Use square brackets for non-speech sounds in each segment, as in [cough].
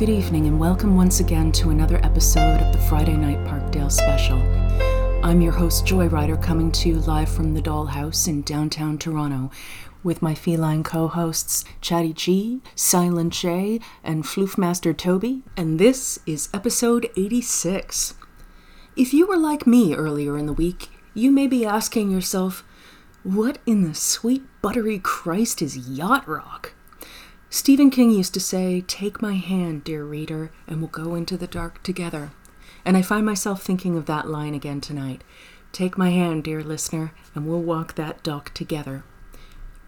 Good evening, and welcome once again to another episode of the Friday Night Parkdale Special. I'm your host, Joyrider, coming to you live from the Dollhouse in downtown Toronto with my feline co hosts, Chatty G, Silent J, and Floofmaster Toby, and this is episode 86. If you were like me earlier in the week, you may be asking yourself, what in the sweet buttery Christ is yacht rock? Stephen King used to say, Take my hand, dear reader, and we'll go into the dark together. And I find myself thinking of that line again tonight. Take my hand, dear listener, and we'll walk that dock together.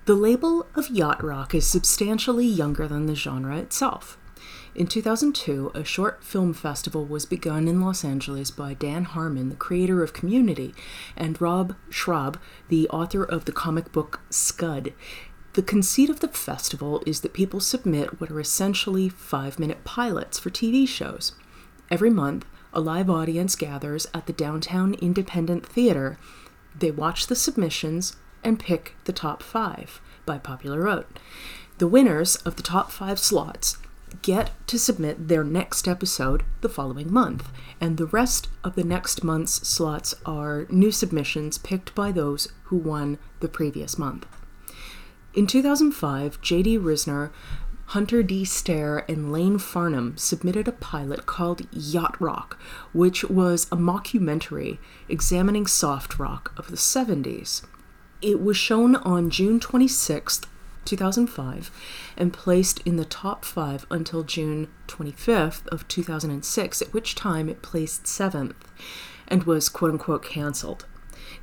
The label of yacht rock is substantially younger than the genre itself. In 2002, a short film festival was begun in Los Angeles by Dan Harmon, the creator of Community, and Rob Schrab, the author of the comic book Scud. The conceit of the festival is that people submit what are essentially five minute pilots for TV shows. Every month, a live audience gathers at the downtown independent theater. They watch the submissions and pick the top five by popular vote. The winners of the top five slots get to submit their next episode the following month, and the rest of the next month's slots are new submissions picked by those who won the previous month. In 2005, J.D. Ryznar, Hunter D. Stair, and Lane Farnham submitted a pilot called Yacht Rock, which was a mockumentary examining soft rock of the 70s. It was shown on June 26, 2005, and placed in the top five until June 25th of 2006, at which time it placed seventh and was quote unquote cancelled.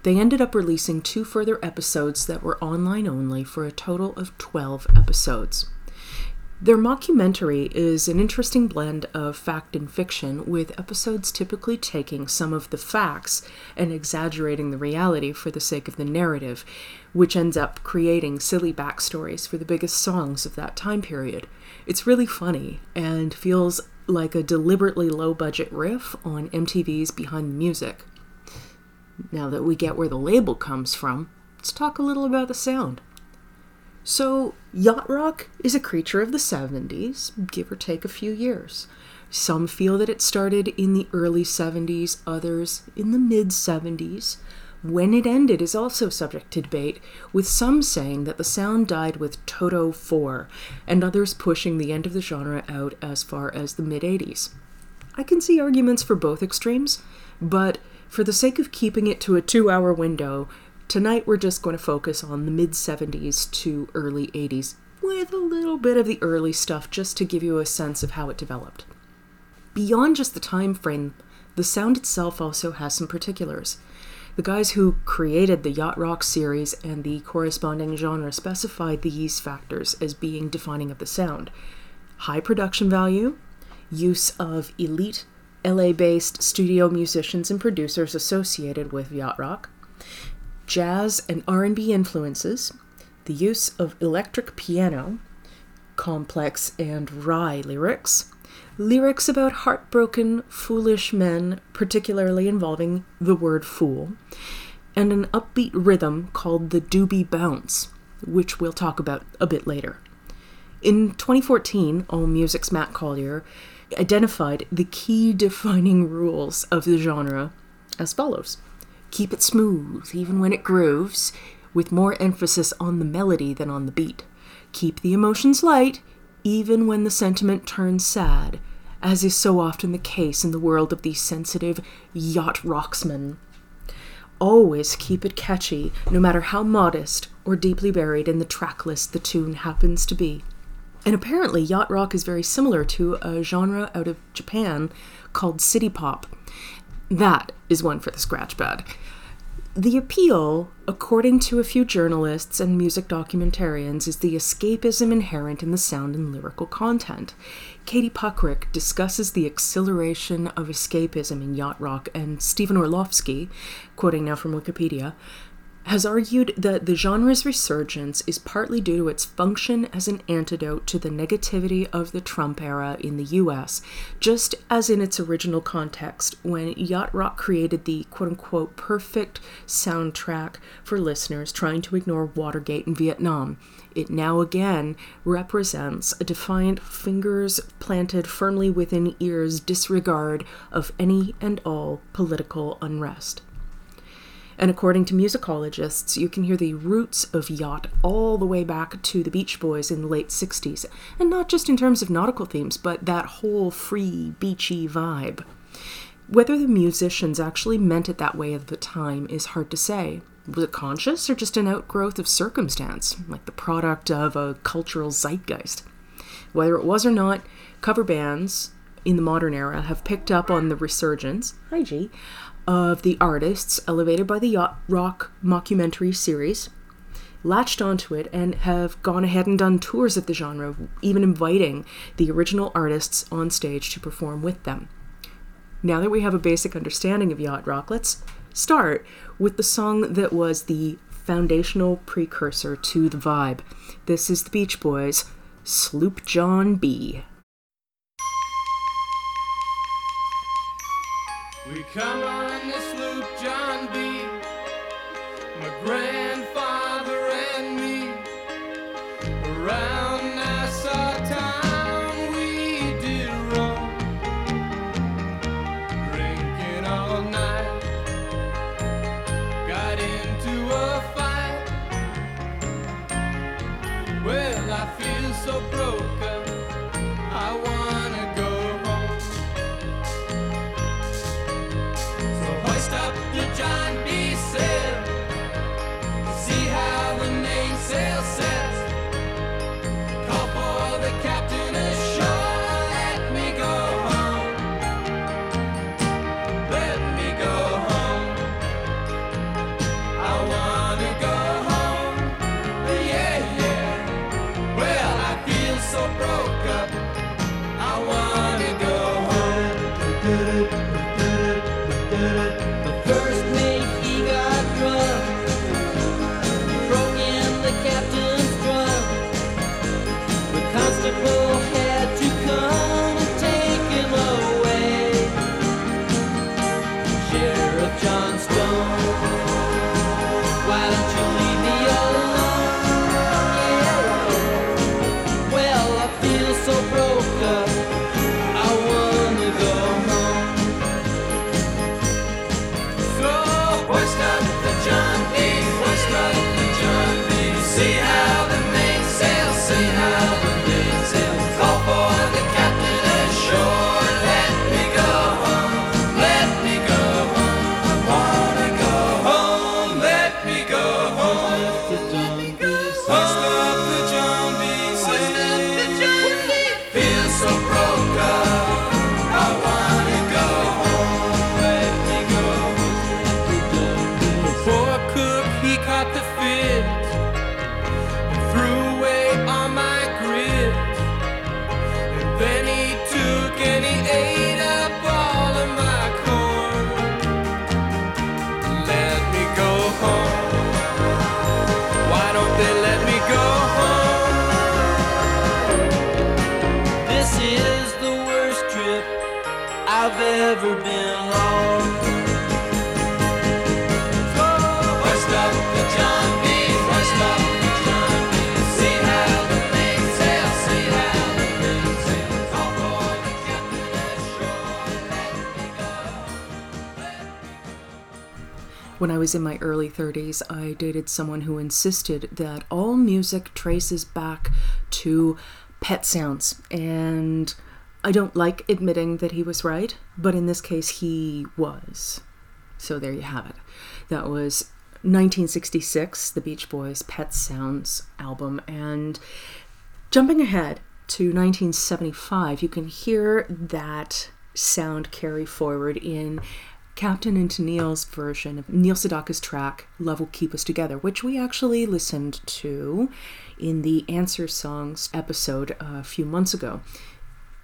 They ended up releasing two further episodes that were online only for a total of 12 episodes. Their mockumentary is an interesting blend of fact and fiction, with episodes typically taking some of the facts and exaggerating the reality for the sake of the narrative, which ends up creating silly backstories for the biggest songs of that time period. It's really funny and feels like a deliberately low budget riff on MTV's Behind the Music. Now that we get where the label comes from, let's talk a little about the sound. So, yacht rock is a creature of the 70s, give or take a few years. Some feel that it started in the early 70s, others in the mid 70s. When it ended is also subject to debate, with some saying that the sound died with Toto 4, and others pushing the end of the genre out as far as the mid 80s. I can see arguments for both extremes, but for the sake of keeping it to a two hour window, tonight we're just going to focus on the mid 70s to early 80s, with a little bit of the early stuff just to give you a sense of how it developed. Beyond just the time frame, the sound itself also has some particulars. The guys who created the Yacht Rock series and the corresponding genre specified these factors as being defining of the sound high production value, use of elite LA based studio musicians and producers associated with yacht rock, jazz and R&B influences, the use of electric piano, complex and wry lyrics, lyrics about heartbroken, foolish men, particularly involving the word fool, and an upbeat rhythm called the doobie bounce, which we'll talk about a bit later. In 2014, AllMusic's Matt Collar identified the key defining rules of the genre as follows Keep it smooth, even when it grooves, with more emphasis on the melody than on the beat. Keep the emotions light, even when the sentiment turns sad, as is so often the case in the world of these sensitive yacht rocksmen. Always keep it catchy, no matter how modest or deeply buried in the track list the tune happens to be. And apparently, yacht rock is very similar to a genre out of Japan called city pop. That is one for the scratch pad. The appeal, according to a few journalists and music documentarians, is the escapism inherent in the sound and lyrical content. Katie Puckrick discusses the exhilaration of escapism in yacht rock, and Stephen Orlovsky, quoting now from Wikipedia, has argued that the genre's resurgence is partly due to its function as an antidote to the negativity of the Trump era in the US, just as in its original context when yacht rock created the quote unquote perfect soundtrack for listeners trying to ignore Watergate and Vietnam. It now again represents a defiant, fingers planted firmly within ears disregard of any and all political unrest. And according to musicologists, you can hear the roots of yacht all the way back to the Beach Boys in the late 60s. And not just in terms of nautical themes, but that whole free, beachy vibe. Whether the musicians actually meant it that way at the time is hard to say. Was it conscious or just an outgrowth of circumstance, like the product of a cultural zeitgeist? Whether it was or not, cover bands in the modern era have picked up on the resurgence, hi G, of the artists elevated by the yacht rock mockumentary series, latched onto it, and have gone ahead and done tours of the genre, even inviting the original artists on stage to perform with them. Now that we have a basic understanding of yacht rock, let's start with the song that was the foundational precursor to the vibe. This is the Beach Boys, Sloop John B. We come on the When I was in my early 30s, I dated someone who insisted that all music traces back to pet sounds. And I don't like admitting that he was right, but in this case, he was. So there you have it. That was 1966, the Beach Boys' Pet Sounds album. And jumping ahead to 1975, you can hear that sound carry forward in Captain and Tennille's version of Neil Sedaka's track Love Will Keep Us Together, which we actually listened to in the Answer Songs episode a few months ago.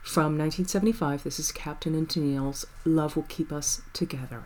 From 1975, this is Captain and Tennille's Love Will Keep Us Together.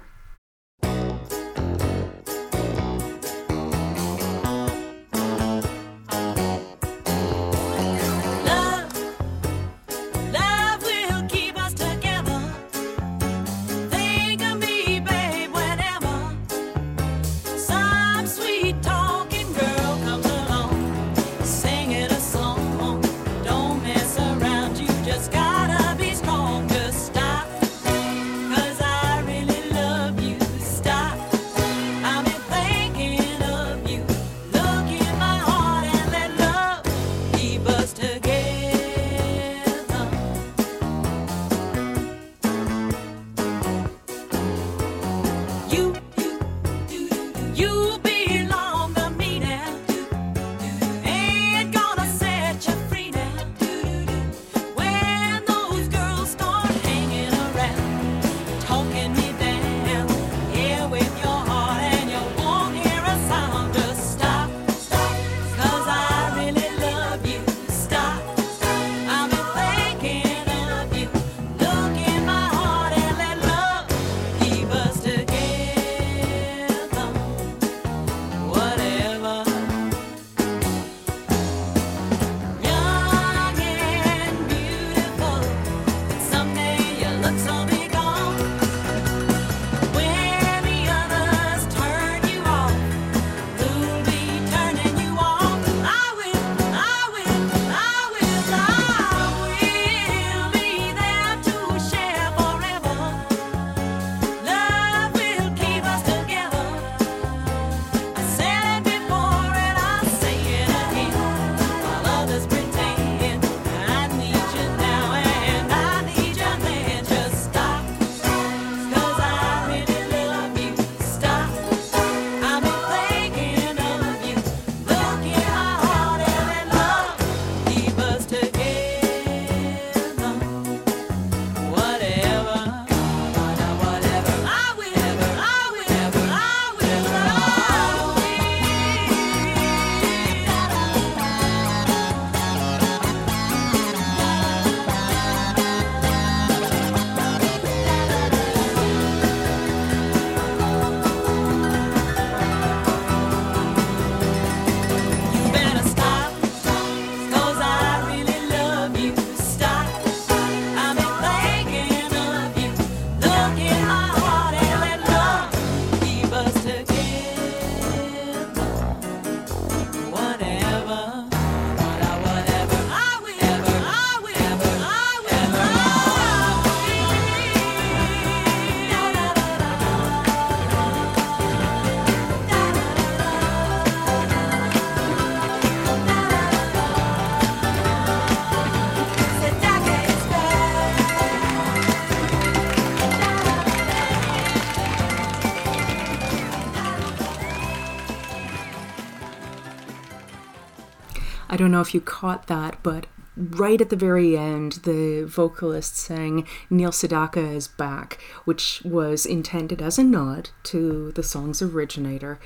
Don't know if you caught that, but right at the very end, the vocalist sang Neil Sedaka is back, which was intended as a nod to the song's originator.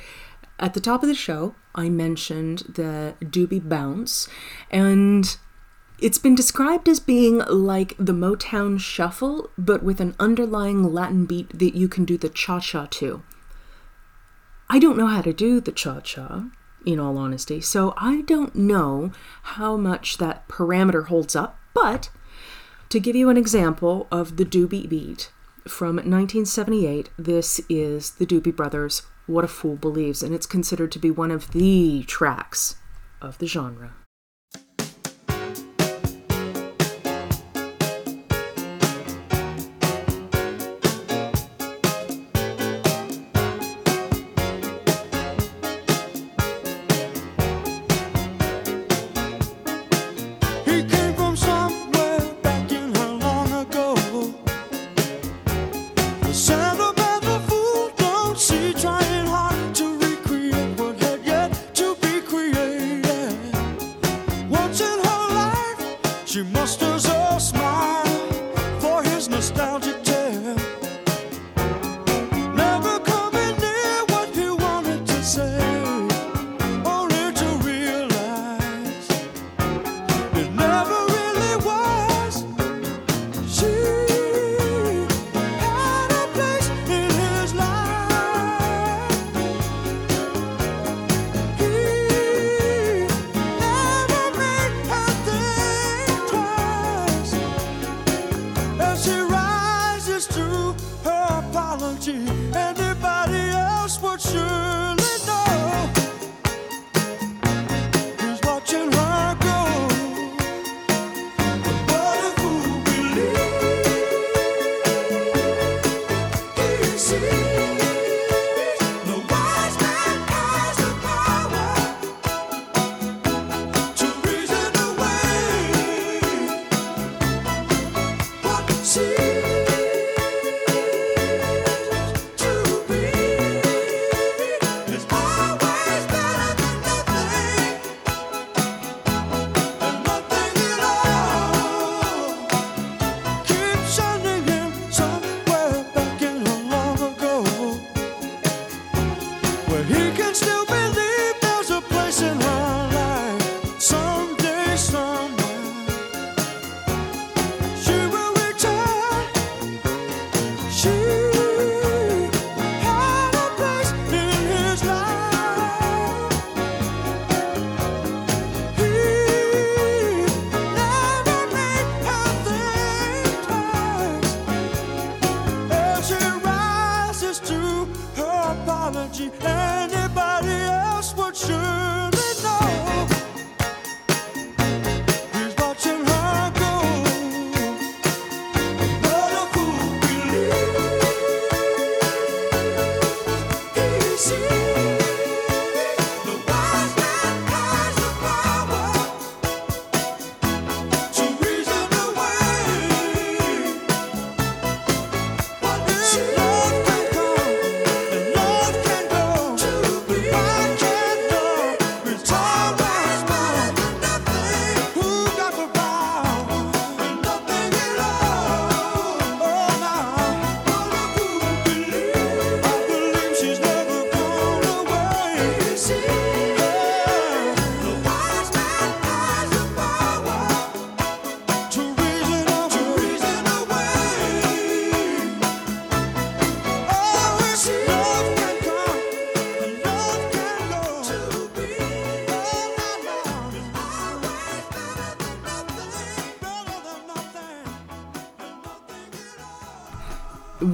At the top of the show, I mentioned the Doobie Bounce, and it's been described as being like the Motown Shuffle, but with an underlying Latin beat that you can do the cha cha to. I don't know how to do the cha cha, in all honesty, so I don't know how much that parameter holds up, but to give you an example of the Doobie beat from 1978, this is the Doobie Brothers' What a Fool Believes, and it's considered to be one of the tracks of the genre.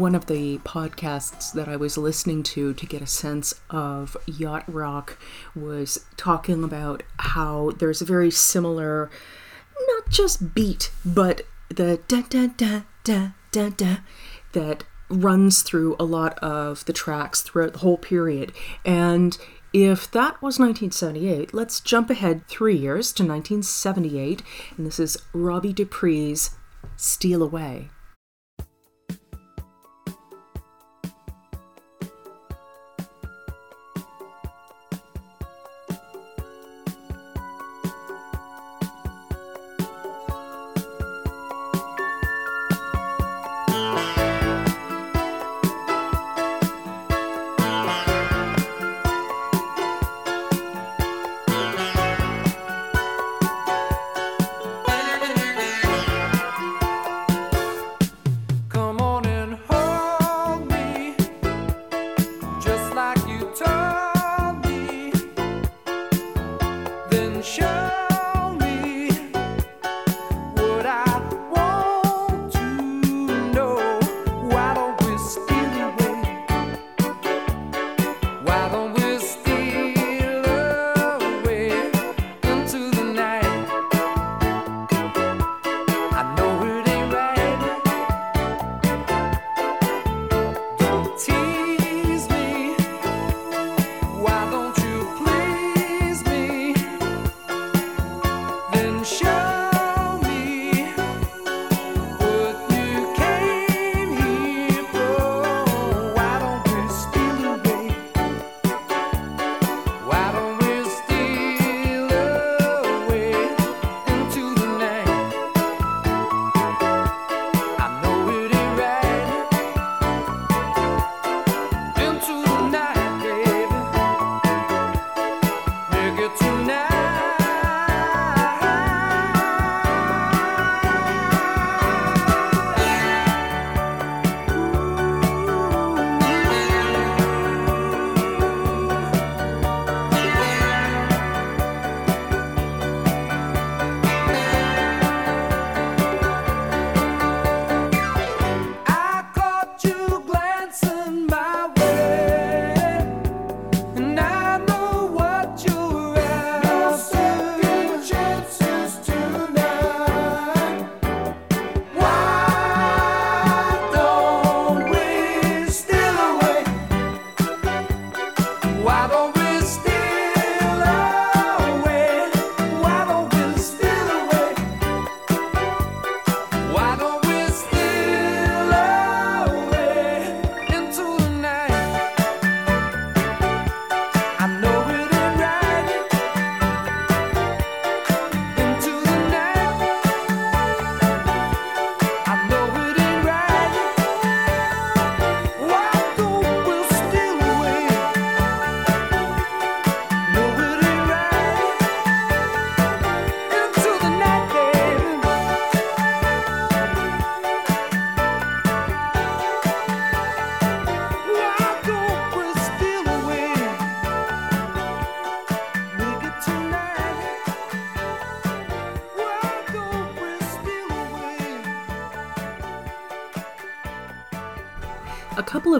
One of the podcasts that I was listening to to get a sense of yacht rock was talking about how there's a very similar, not just beat, but the da da da da da da that runs through a lot of the tracks throughout the whole period. And if that was 1978, let's jump ahead three years to 1978, and this is Robbie Dupree's Steal Away.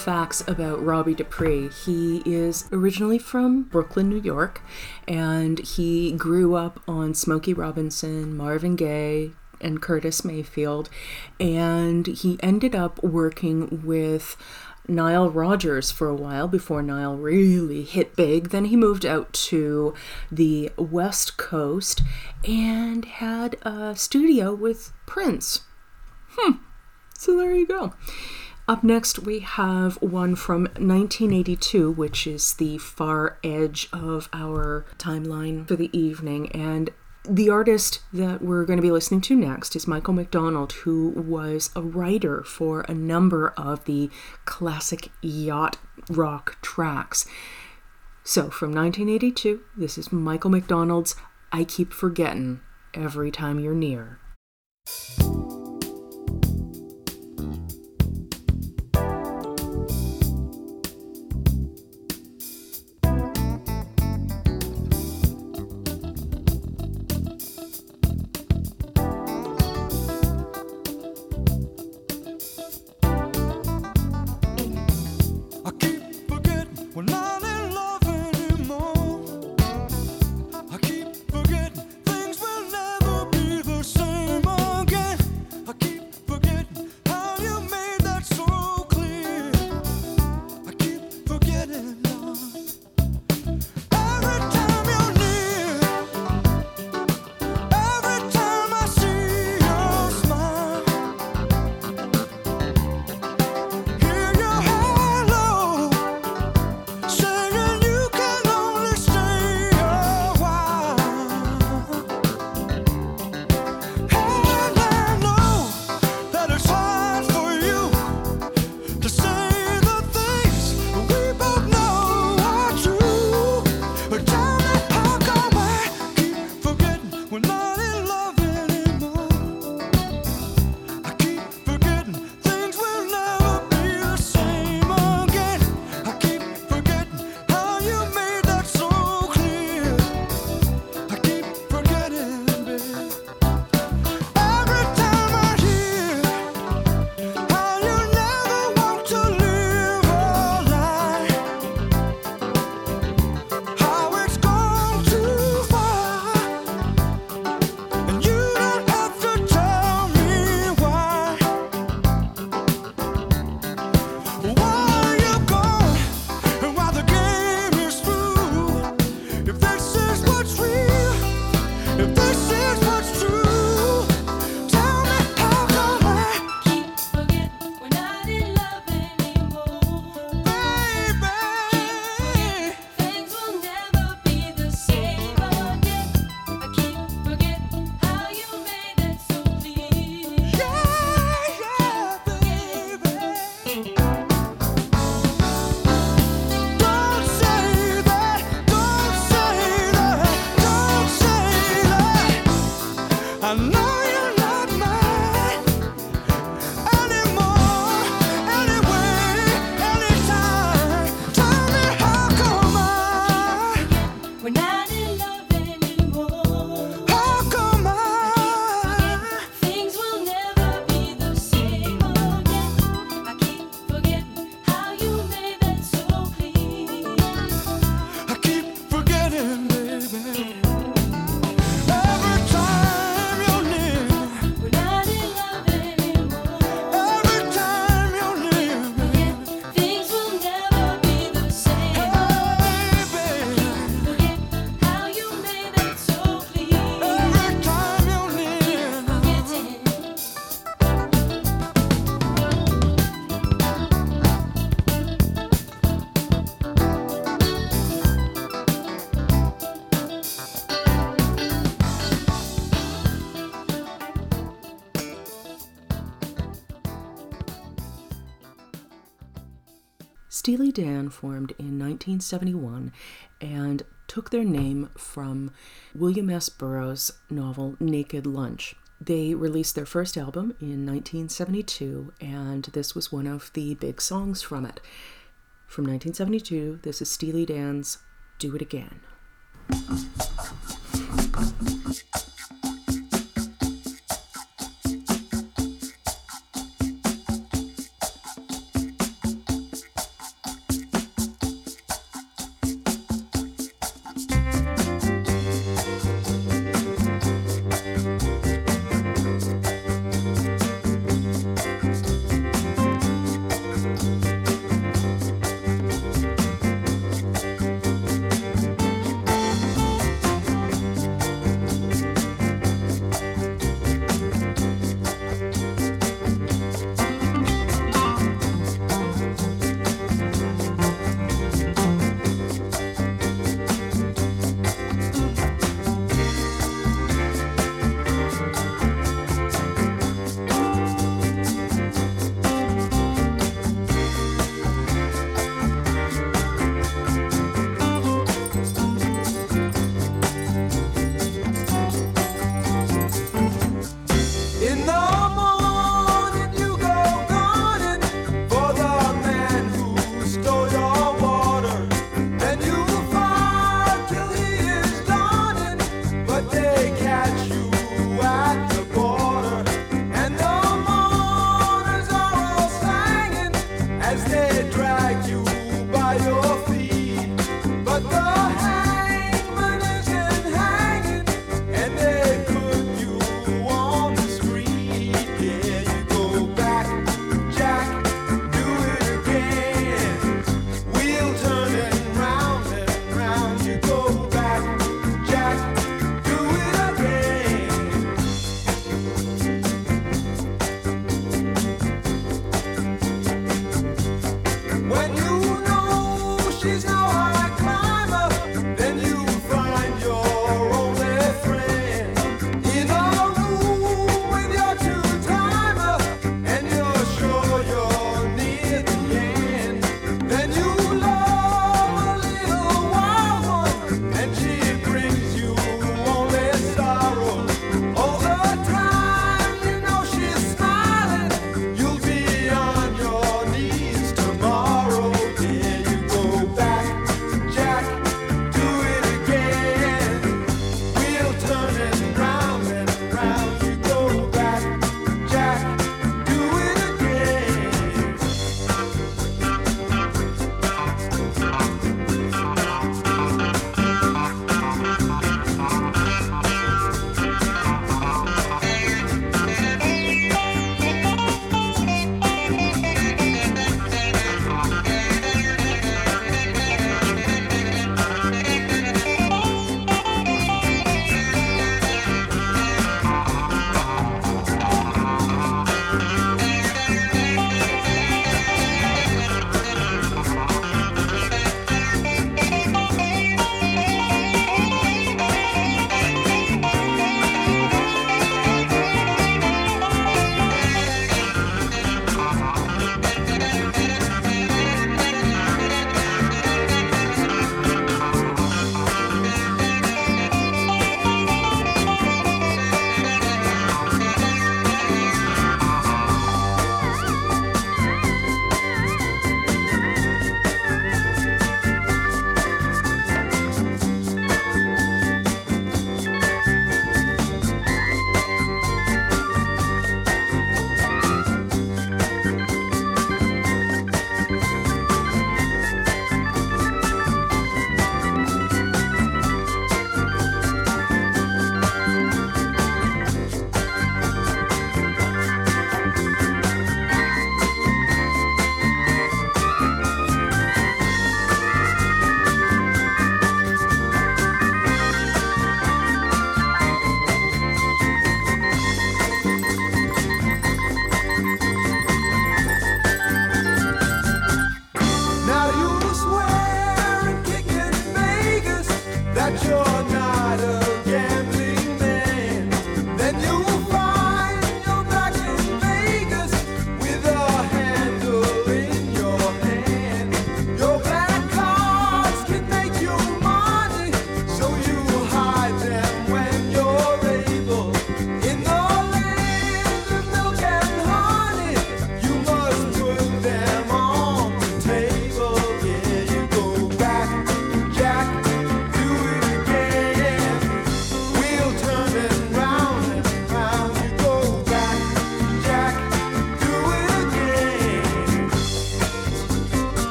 Facts about Robbie Dupree. He is originally from Brooklyn, New York, and he grew up on Smokey Robinson, Marvin Gaye, and Curtis Mayfield. And he ended up working with Nile Rodgers for a while before Nile really hit big. Then he moved out to the West Coast and had a studio with Prince. Hmm. So there you go. Up next, we have one from 1982, which is the far edge of our timeline for the evening. And the artist that we're going to be listening to next is Michael McDonald, who was a writer for a number of the classic yacht rock tracks. So from 1982, this is Michael McDonald's I Keep Forgetting Every Time You're Near. Formed in 1971 and took their name from William S. Burroughs' novel Naked Lunch. They released their first album in 1972, and this was one of the big songs from it. From 1972, this is Steely Dan's Do It Again.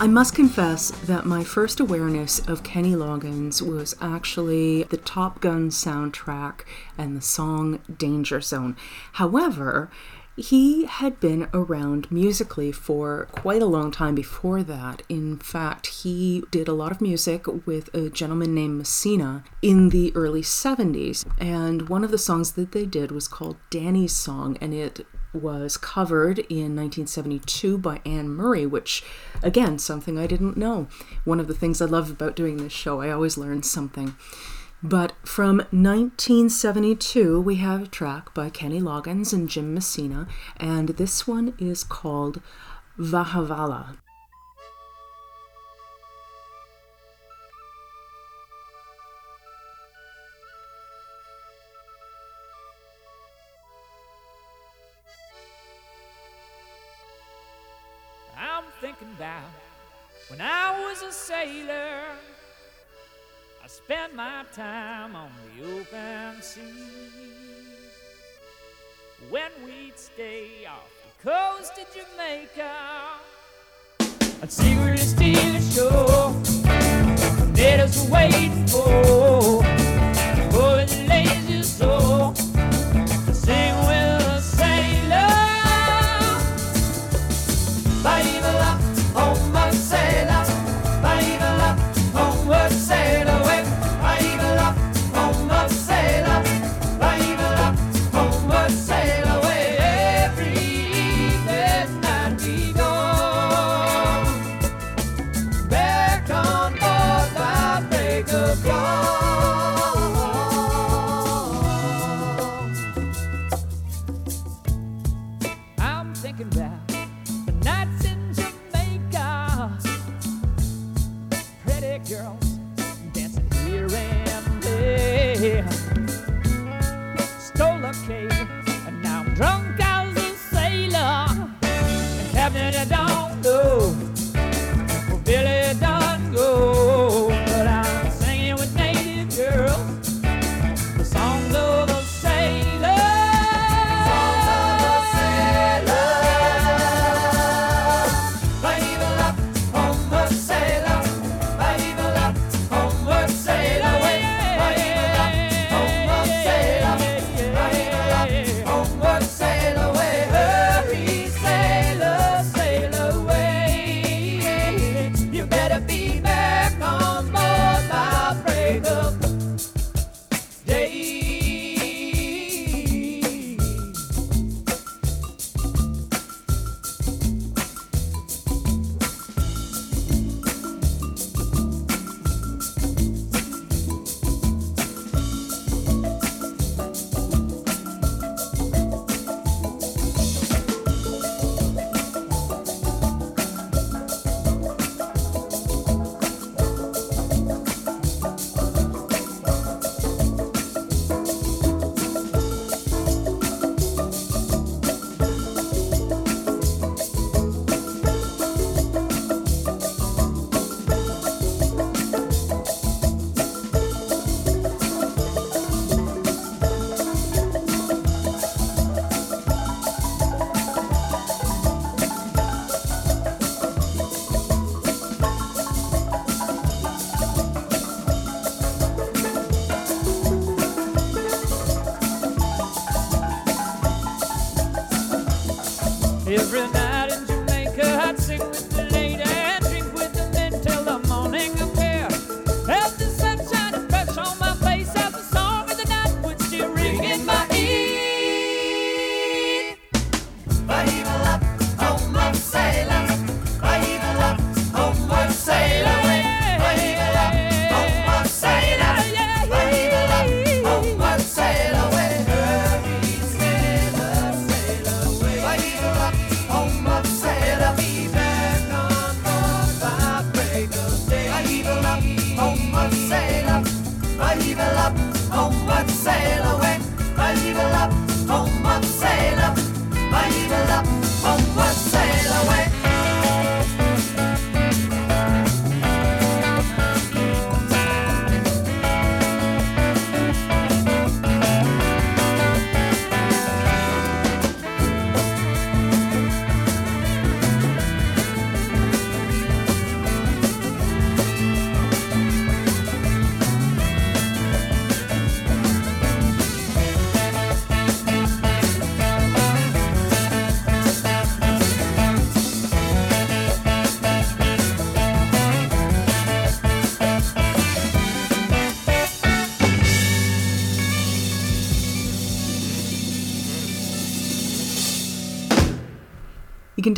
I must confess that my first awareness of Kenny Loggins was actually the Top Gun soundtrack and the song Danger Zone. However, he had been around musically for quite a long time before that. In fact, he did a lot of music with a gentleman named Messina in the early 70s. And one of the songs that they did was called Danny's Song, and it was covered in 1972 by Anne Murray, which, again, something I didn't know. One of the things I love about doing this show, I always learn something. But from 1972, we have a track by Kenny Loggins and Jim Messina, and this one is called Vahevala. I'm about when I was a sailor. I spent my time on the open sea. When we'd stay off the coast of Jamaica, I'd secretly steal ashore. Natives were waiting for, for the lazy soul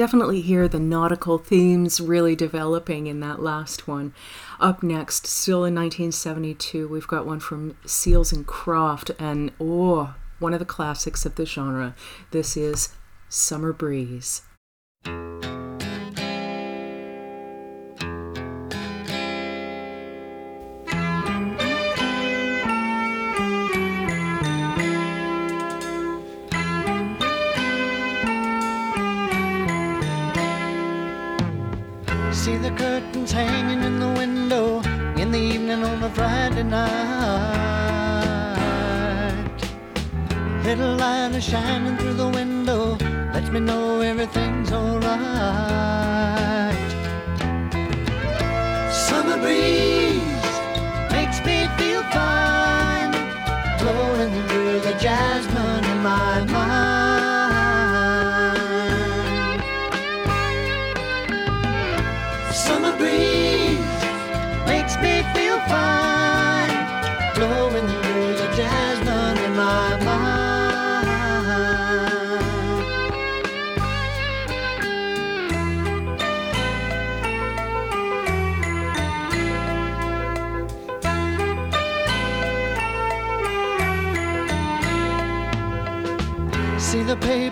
definitely hear the nautical themes really developing in that last one. Up next, still in 1972, we've got one from Seals and Croft, and oh, one of the classics of the genre. This is Summer Breeze. Lets me know everything's alright. Summer breeze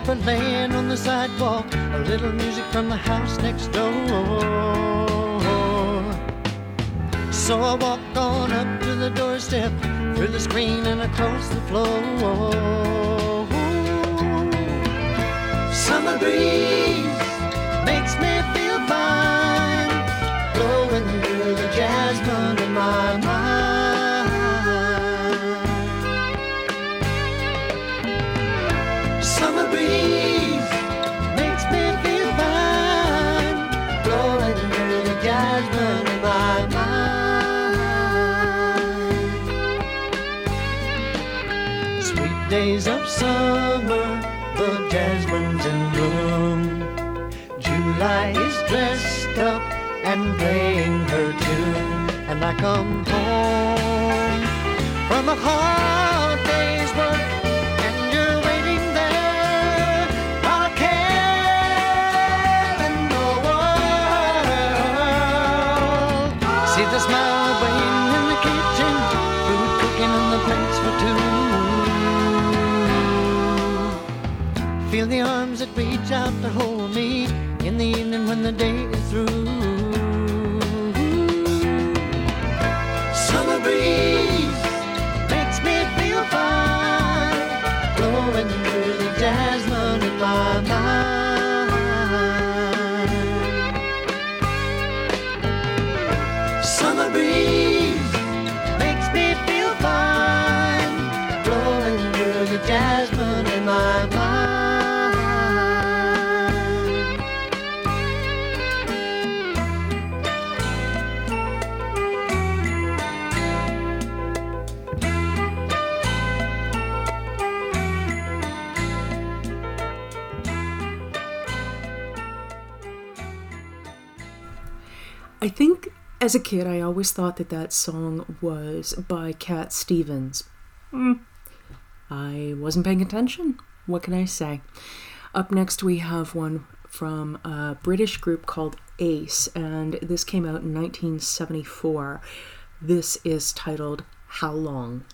paper laying on the sidewalk, a little music from the house next door. So I walk on up to the doorstep, through the screen and across the floor. Summer breeze makes me feel fine, blowing through the jasmine in my mind. Come home from a hard day's work, and you're waiting there, a care in the world. See the smile waiting in the kitchen, food cooking on the plates for two. Feel the arms that reach out to hold me in the evening when the day as a kid, I always thought that that song was by Cat Stevens. Hmm. I wasn't paying attention. What can I say? Up next, we have one from a British group called Ace, and this came out in 1974. This is titled How Long?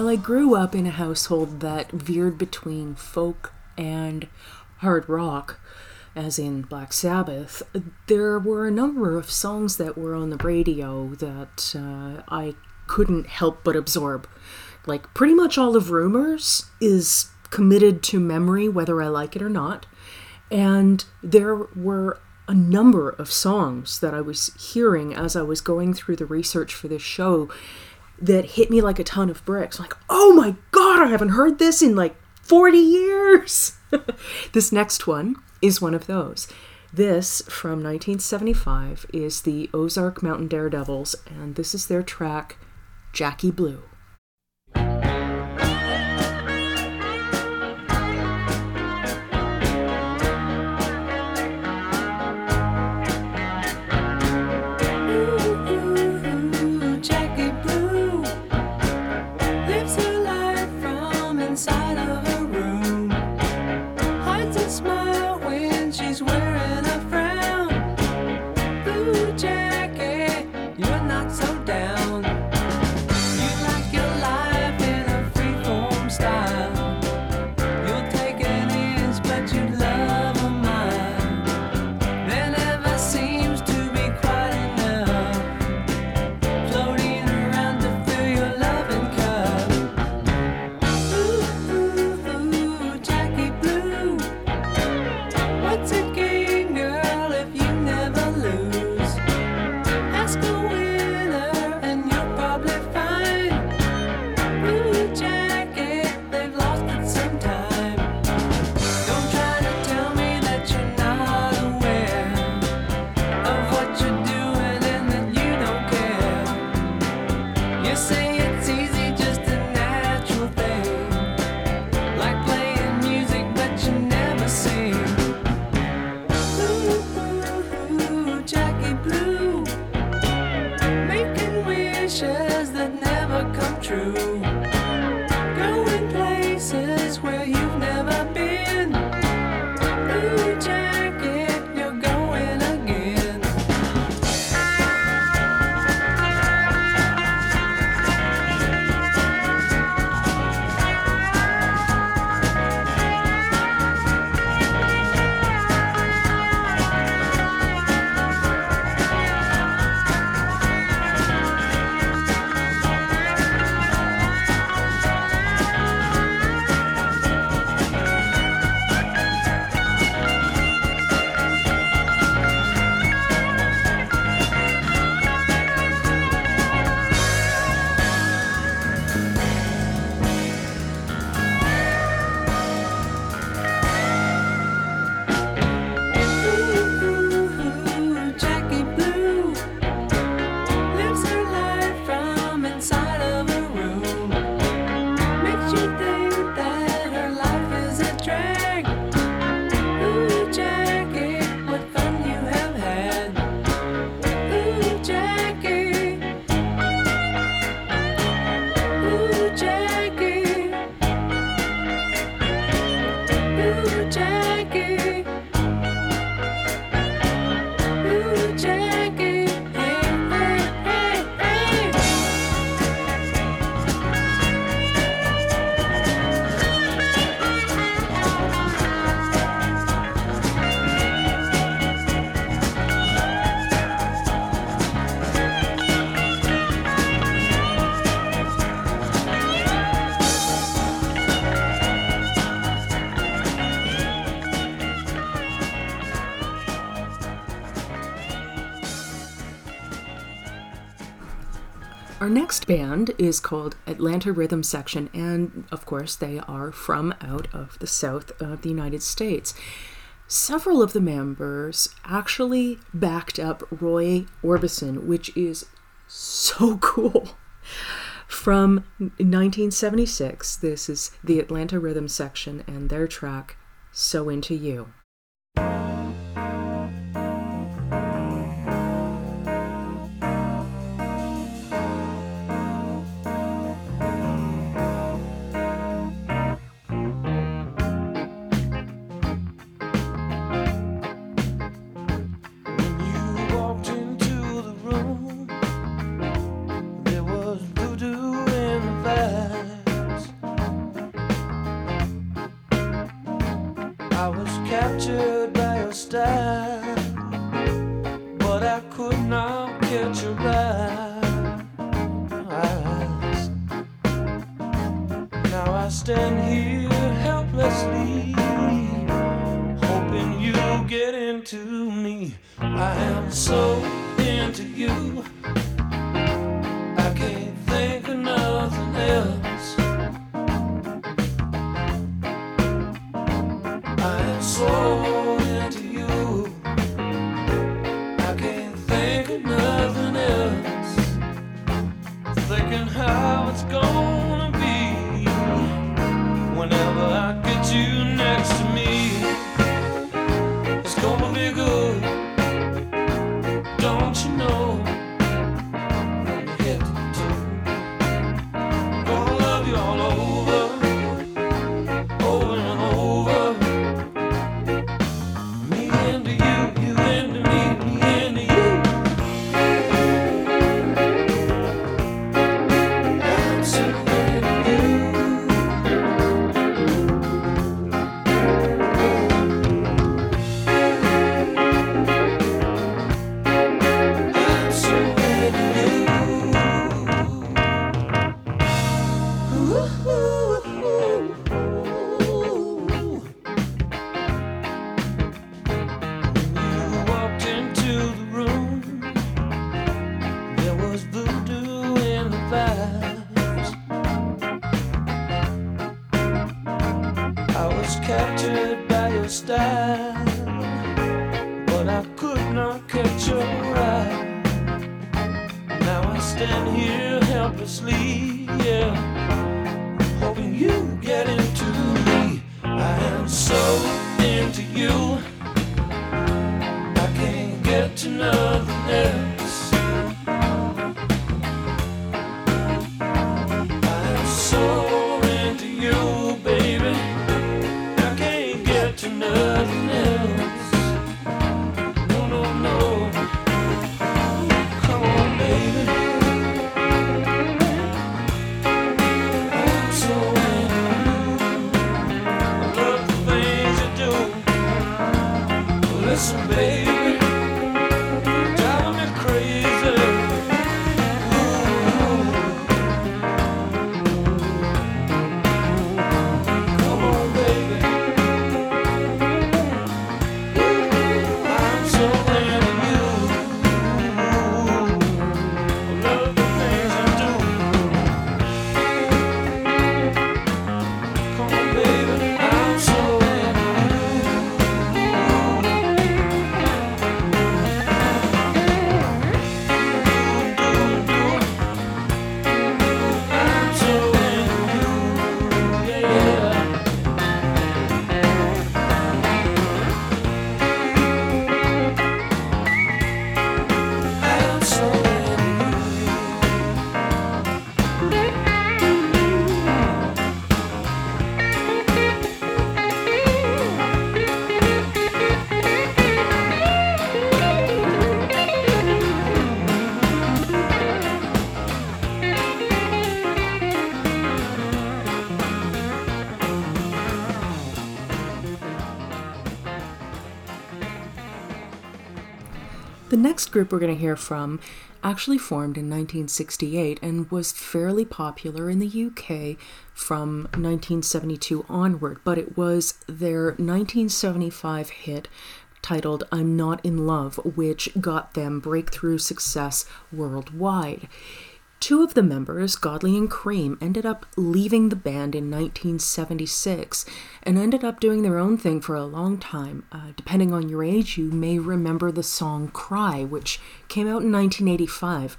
While I grew up in a household that veered between folk and hard rock, as in Black Sabbath, there were a number of songs that were on the radio that uh, I couldn't help but absorb. Like, pretty much all of Rumors is committed to memory, whether I like it or not. And there were a number of songs that I was hearing as I was going through the research for this show that hit me like a ton of bricks. Like, oh my god, I haven't heard this in like 40 years. [laughs] this next one is one of those. This from 1975 is the Ozark Mountain Daredevils, and this is their track, Jackie Blue. Band is called Atlanta Rhythm Section, and of course, they are from out of the south of the United States. Several of the members actually backed up Roy Orbison, which is so [laughs] cool. From 1976, this is the Atlanta Rhythm Section and their track, So Into You. Next group we're going to hear from actually formed in 1968 and was fairly popular in the UK from 1972 onward, but it was their 1975 hit titled I'm Not in Love, which got them breakthrough success worldwide. Two of the members, Godley and Creme, ended up leaving the band in 1976 and ended up doing their own thing for a long time. Uh, depending on your age, you may remember the song Cry, which came out in 1985.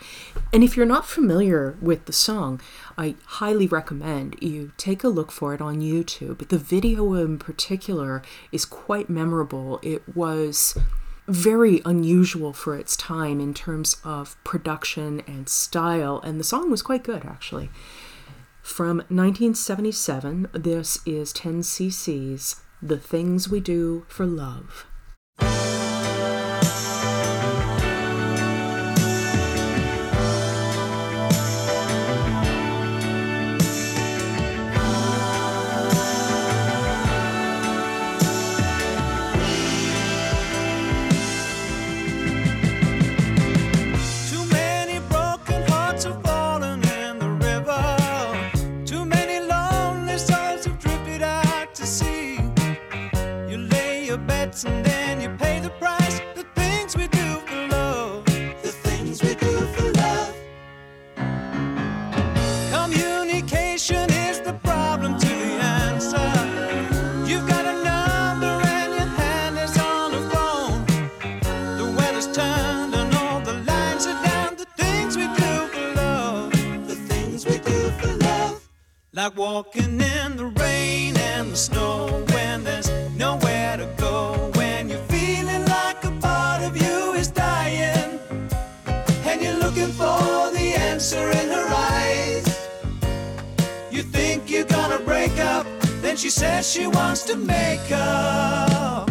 And if you're not familiar with the song, I highly recommend you take a look for it on YouTube. The video in particular is quite memorable. It was very unusual for its time in terms of production and style, and the song was quite good actually. From 1977, this is 10cc's The Things We Do for Love. Chance and then you pay the price. The things we do for love. The things we do for love. Communication is the problem to the answer. You've got a number and your hand is on the phone. The weather's turned and all the lines are down. The things we do for love. The things we do for love. Like walking in the rain and the snow when there's nowhere to go. When you're feeling like a part of you is dying. And you're looking for the answer in her eyes. You think you're gonna break up, then she says she wants to make up.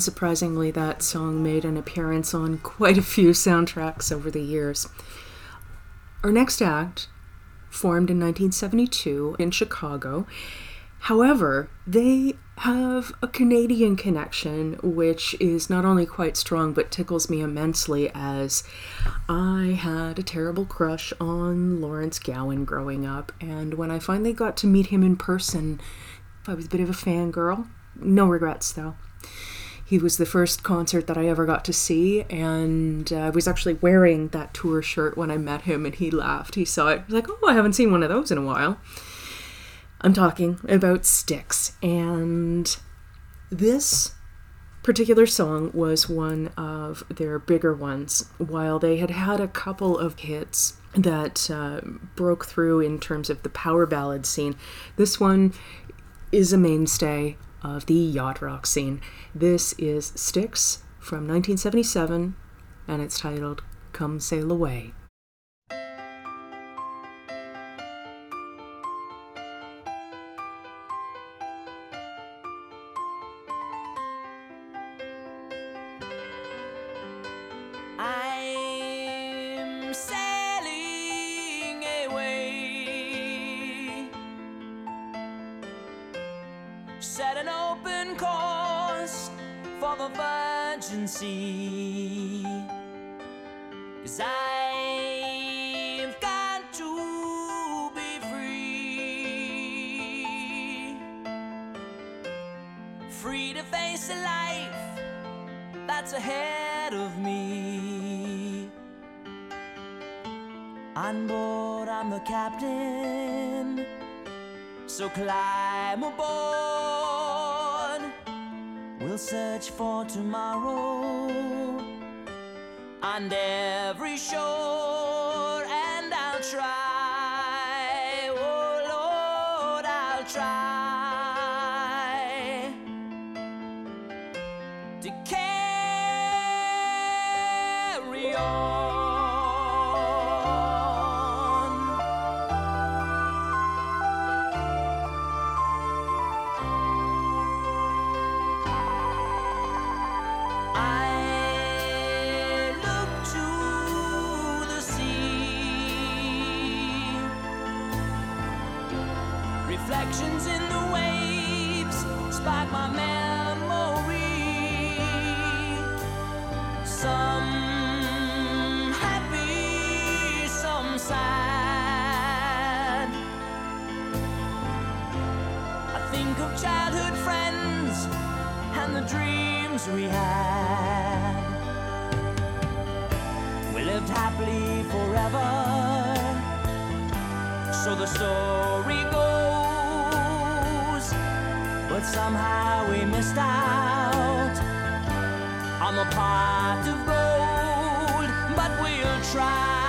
Unsurprisingly, that song made an appearance on quite a few soundtracks over the years. Our next act formed in 1972 in Chicago. However, they have a Canadian connection, which is not only quite strong but tickles me immensely as I had a terrible crush on Lawrence Gowan growing up, and when I finally got to meet him in person, I was a bit of a fangirl. No regrets, though. He was the first concert that I ever got to see, and uh, I was actually wearing that tour shirt when I met him, and he laughed. He saw it. He was like, Oh, I haven't seen one of those in a while. I'm talking about Styx, and this particular song was one of their bigger ones. While they had had a couple of hits that uh, broke through in terms of the power ballad scene, this one is a mainstay of the yacht rock scene. This is Styx from 1977, and it's titled Come Sail Away. somehow we missed out on the part of gold, but we'll try.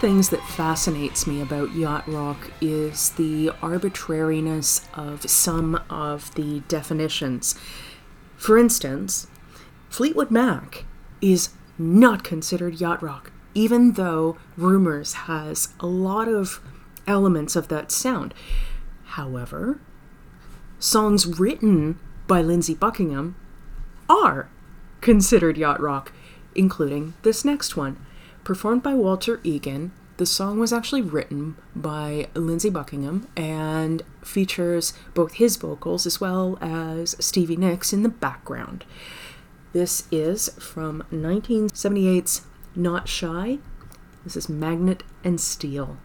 things that fascinates me about yacht rock is the arbitrariness of some of the definitions. For instance, Fleetwood Mac is not considered yacht rock, even though Rumors has a lot of elements of that sound. However, songs written by Lindsey Buckingham are considered yacht rock, including this next one performed by Walter Egan. The song was actually written by Lindsey Buckingham and features both his vocals as well as Stevie Nicks in the background. This is from 1978's Not Shy. This is Magnet and Steel.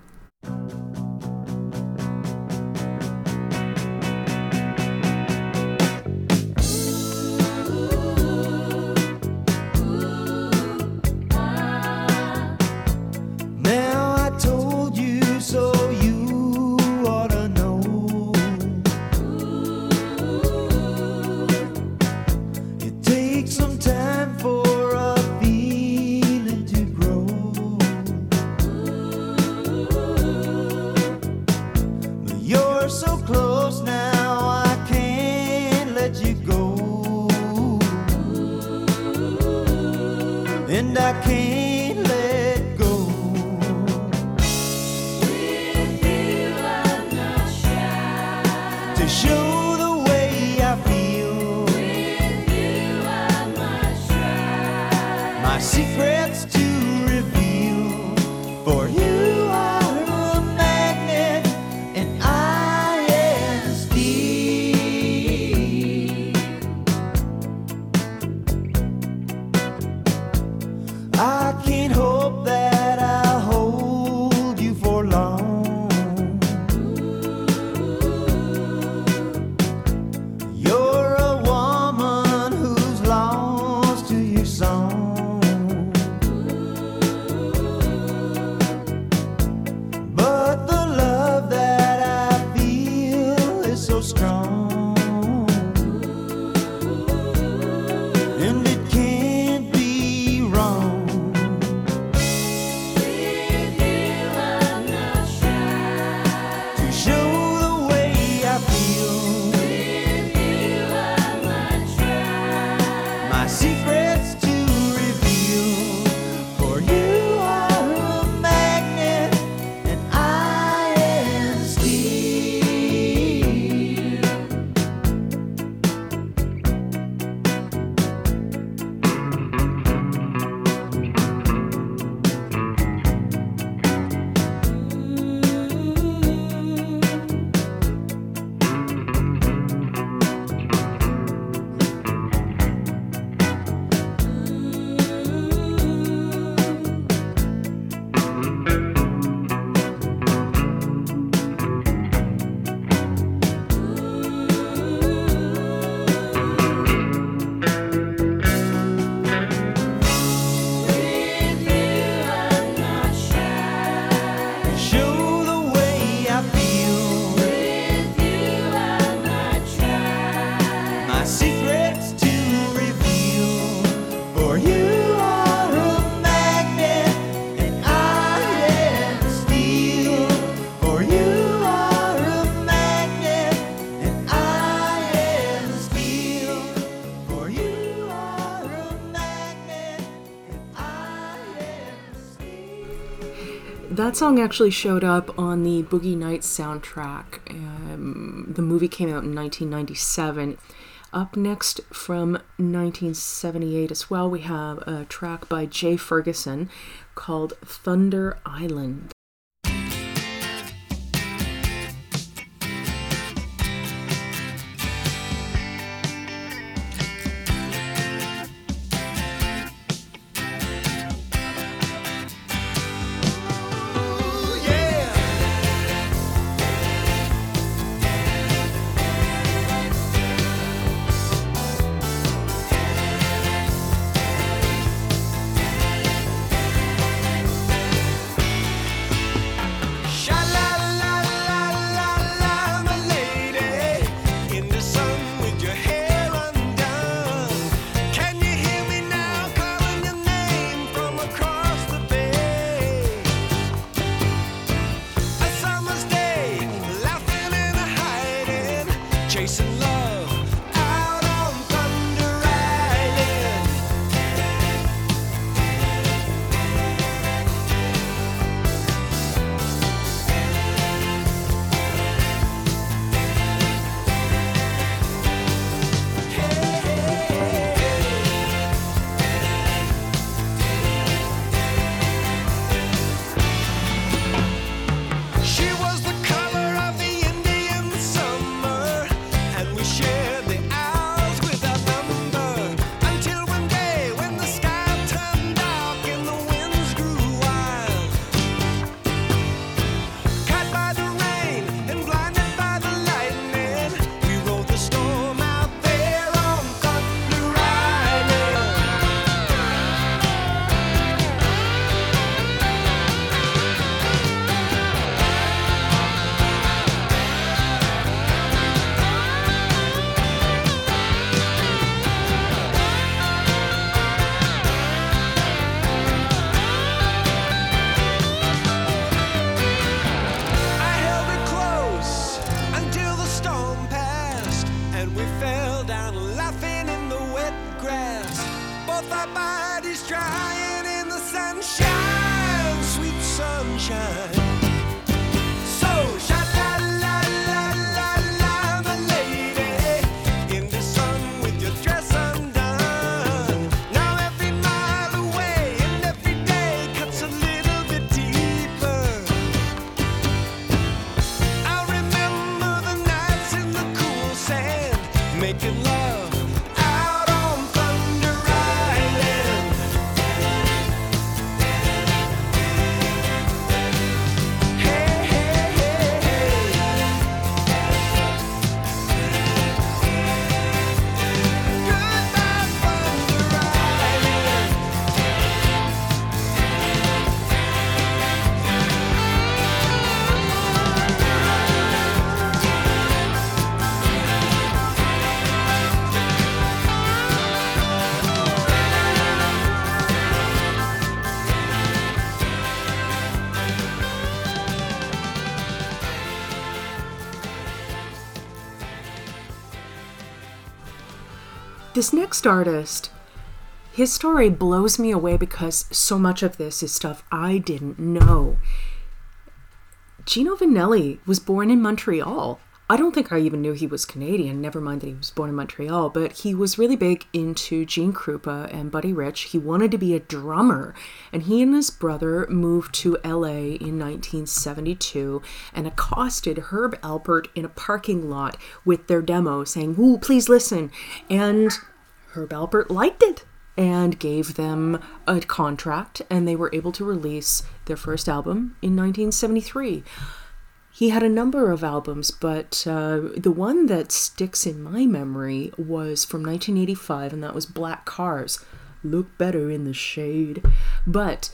That song actually showed up on the Boogie Nights soundtrack. Um, the movie came out in 1997. Up next from 1978 as well, we have a track by Jay Ferguson called Thunder Island. This next artist, his story blows me away because so much of this is stuff I didn't know. Gino Vannelli was born in Montreal. I don't think I even knew he was Canadian, never mind that he was born in Montreal, but he was really big into Gene Krupa and Buddy Rich. He wanted to be a drummer, and he and his brother moved to LA in 1972 and accosted Herb Alpert in a parking lot with their demo saying, Ooh, please listen. And Herb Alpert liked it and gave them a contract, and they were able to release their first album in 1973. He had a number of albums, but uh, the one that sticks in my memory was from 1985, and that was Black Cars. Look better in the shade. But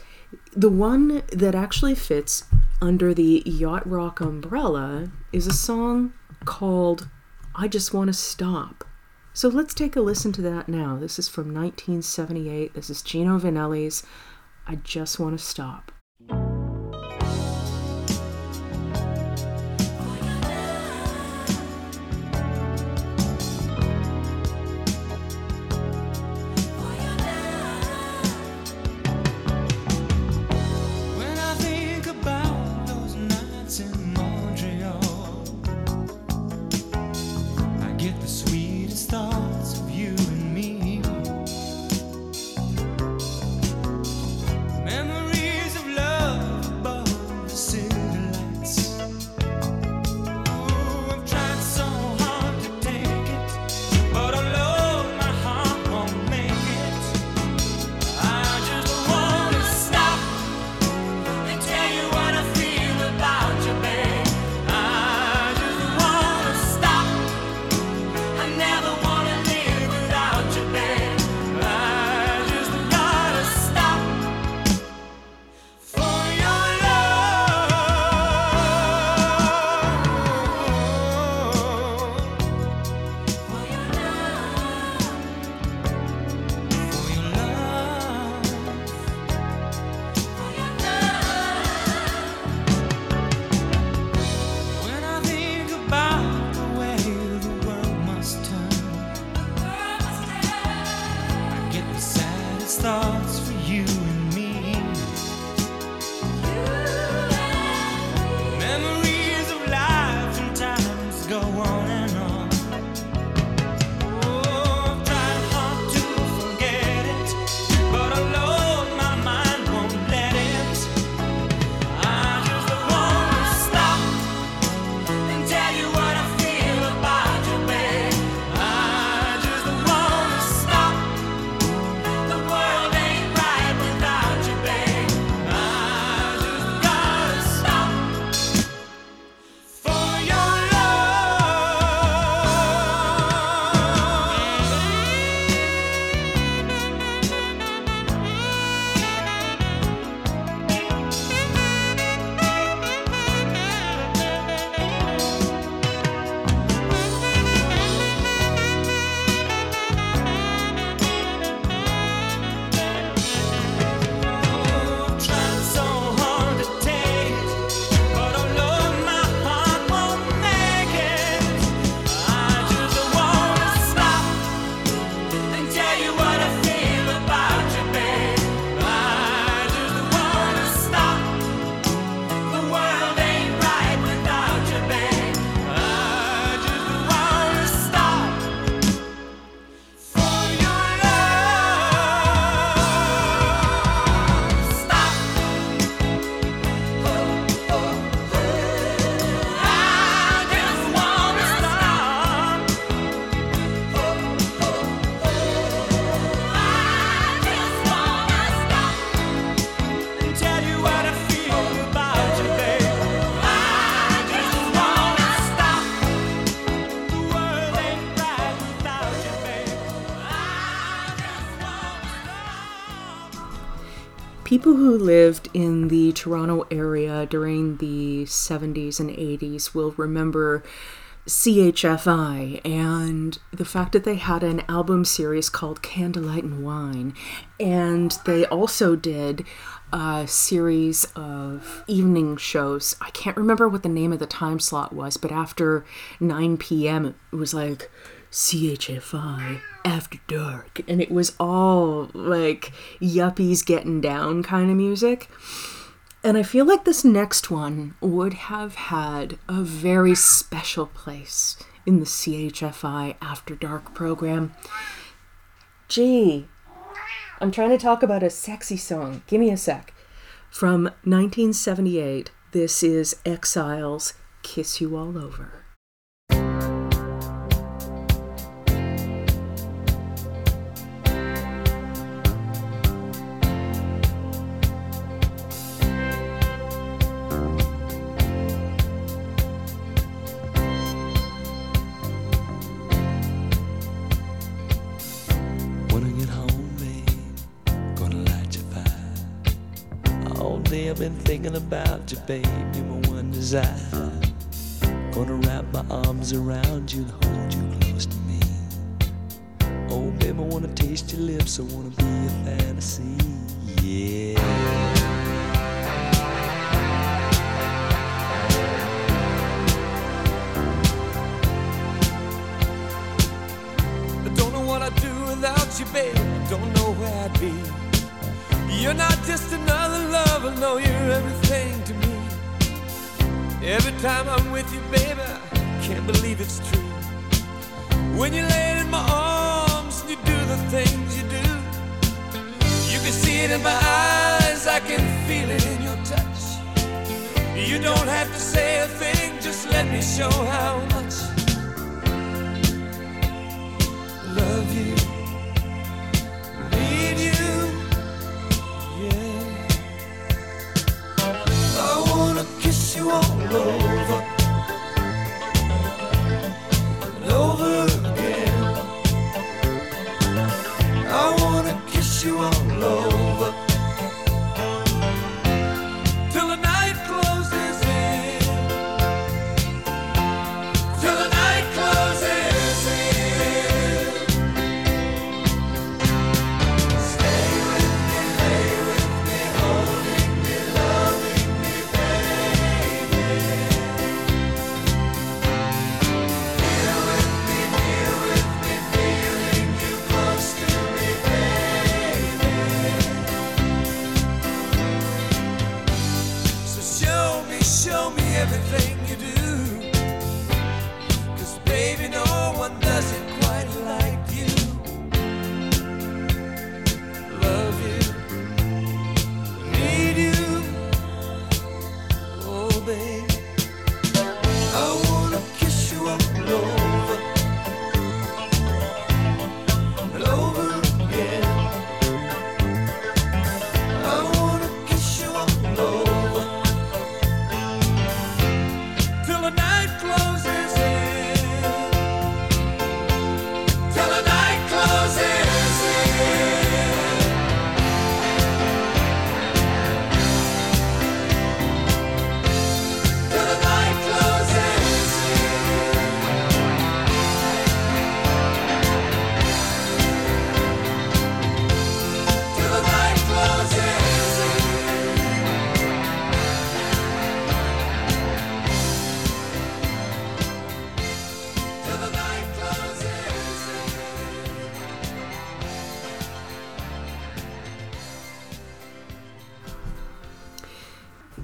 the one that actually fits under the yacht rock umbrella is a song called I Just Want to Stop. So let's take a listen to that now. This is from 1978. This is Gino Vannelli's I Just Want to Stop. 있어. People who lived in the Toronto area during the 70s and 80s will remember CHFI and the fact that they had an album series called Candlelight and Wine. And they also did a series of evening shows. I can't remember what the name of the time slot was, but after 9 p.m., it was like CHFI After Dark. And it was all like yuppies getting down kind of music. And I feel like this next one would have had a very special place in the CHFI After Dark program. Gee, I'm trying to talk about a sexy song. Give me a sec. From 1978, this is Exiles Kiss You All Over. I've been thinking about you, baby, my one desire. Gonna wrap my arms around you and hold you close to me. Oh, baby, I wanna taste your lips. I wanna be a fantasy. Yeah. I don't know what I'd do without you, babe. Don't know where I'd be. You're not just another lover, no, you're everything to me. Every time I'm with you, baby, I can't believe it's true. When you lay in my arms and you do the things you do, you can see it in my eyes, I can feel it in your touch. You don't have to say a thing, just let me show how much love you, need you, you all over,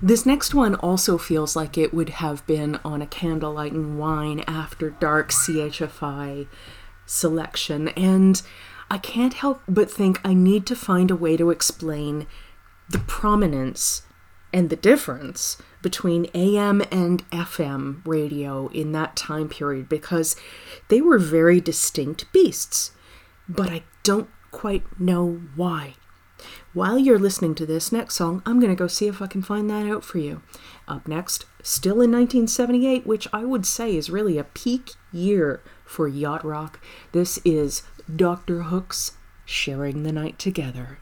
This next one also feels like it would have been on a candlelight and wine after dark CHFI selection, and I can't help but think I need to find a way to explain the prominence and the difference between AM and FM radio in that time period because they were very distinct beasts, but I don't quite know why. While you're listening to this next song, I'm going to go see if I can find that out for you. Up next, still in 1978, which I would say is really a peak year for yacht rock, this is Dr. Hook's Sharing the Night Together.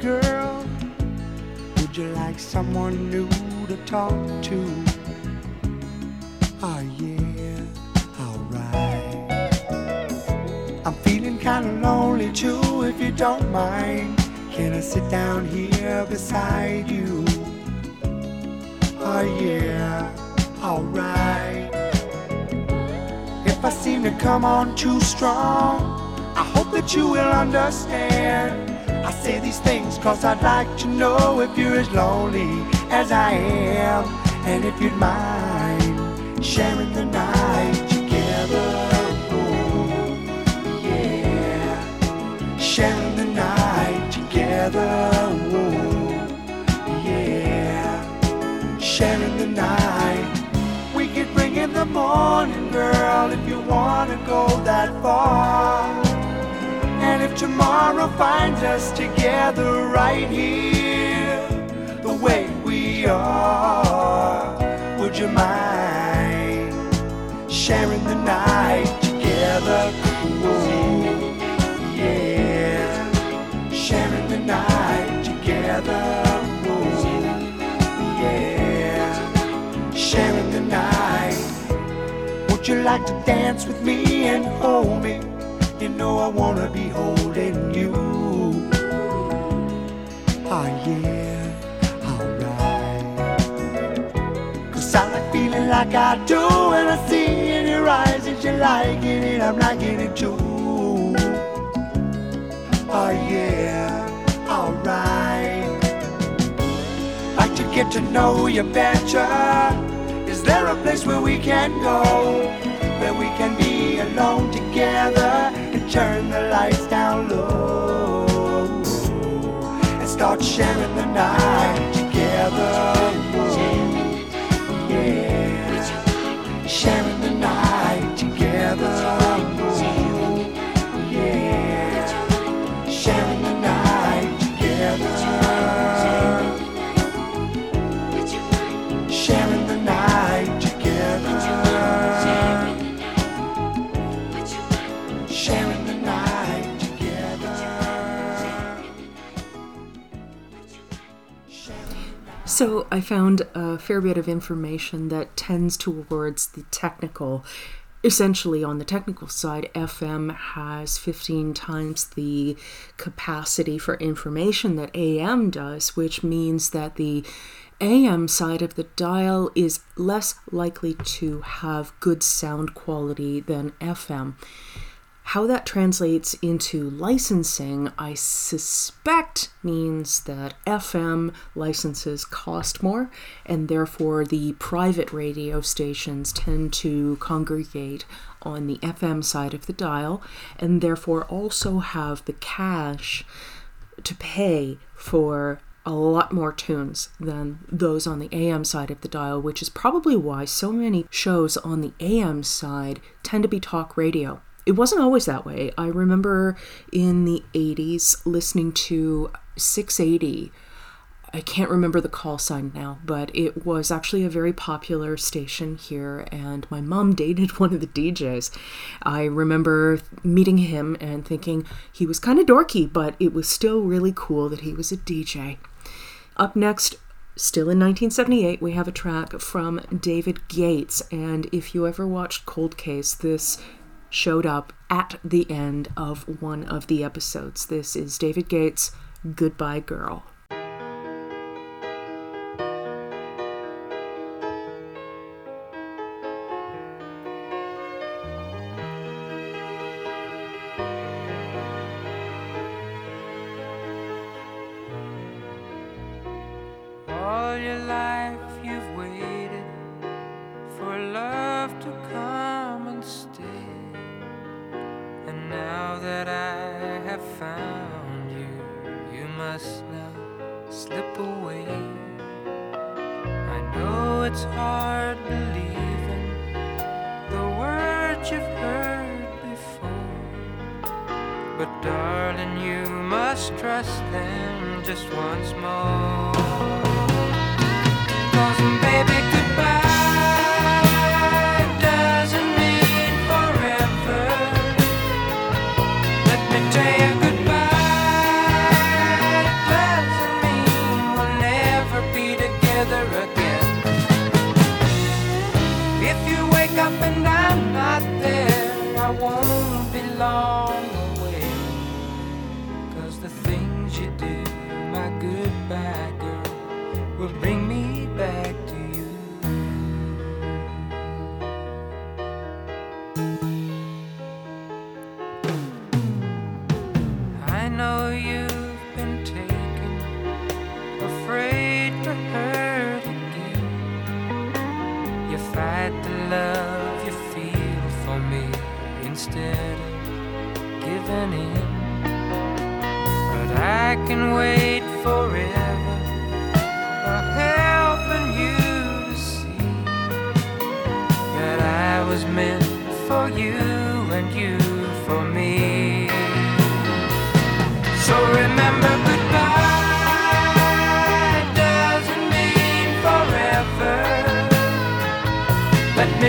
girl Someone new to talk to? Oh yeah, alright. I'm feeling kinda lonely too, if you don't mind. Can I sit down here beside you? Oh yeah, alright. If I seem to come on too strong, I hope that you will understand. I say these things cause I'd like to know if you're as lonely as I am. And if you'd mind sharing the night together. Oh, yeah. Sharing the night together. Oh, yeah. Sharing the night. We could bring in the morning, girl, if you wanna go that far. And if tomorrow finds us together right here, the way we are, would you mind sharing the night together? Ooh, yeah, sharing the night together. Sharing the night. Would you like to dance with me and hold me? You know I wanna be holding you. Oh yeah, alright. Cause I like feeling like I do when I see in your eyes that you're liking it, I'm liking it too. Oh yeah, alright. Like to get to know you better. Is there a place where we can go? Where we can be alone together turn the lights down low and start sharing the night together. Yeah, sharing the night together. So I found a fair bit of information that tends towards the technical. Essentially, on the technical side, FM has 15 times the capacity for information that AM does, which means that the AM side of the dial is less likely to have good sound quality than FM. How that translates into licensing, I suspect means that FM licenses cost more, and therefore the private radio stations tend to congregate on the FM side of the dial, and therefore also have the cash to pay for a lot more tunes than those on the AM side of the dial, which is probably why so many shows on the AM side tend to be talk radio. It wasn't always that way. I remember in the 80s listening to 680. I can't remember the call sign now, but it was actually a very popular station here, and my mom [laughs] dated one of the DJs. I remember meeting him and thinking he was kind of dorky, but it was still really cool that he was a DJ. Up next, still in 1978, we have a track from David Gates, and if you ever watched Cold Case, this showed up at the end of one of the episodes. This is David Gates' Goodbye Girl. Know you've been taken, afraid to hurt again. You fight the love you feel for me instead of giving in. But I can wait forever, for helping you to see that I was meant for you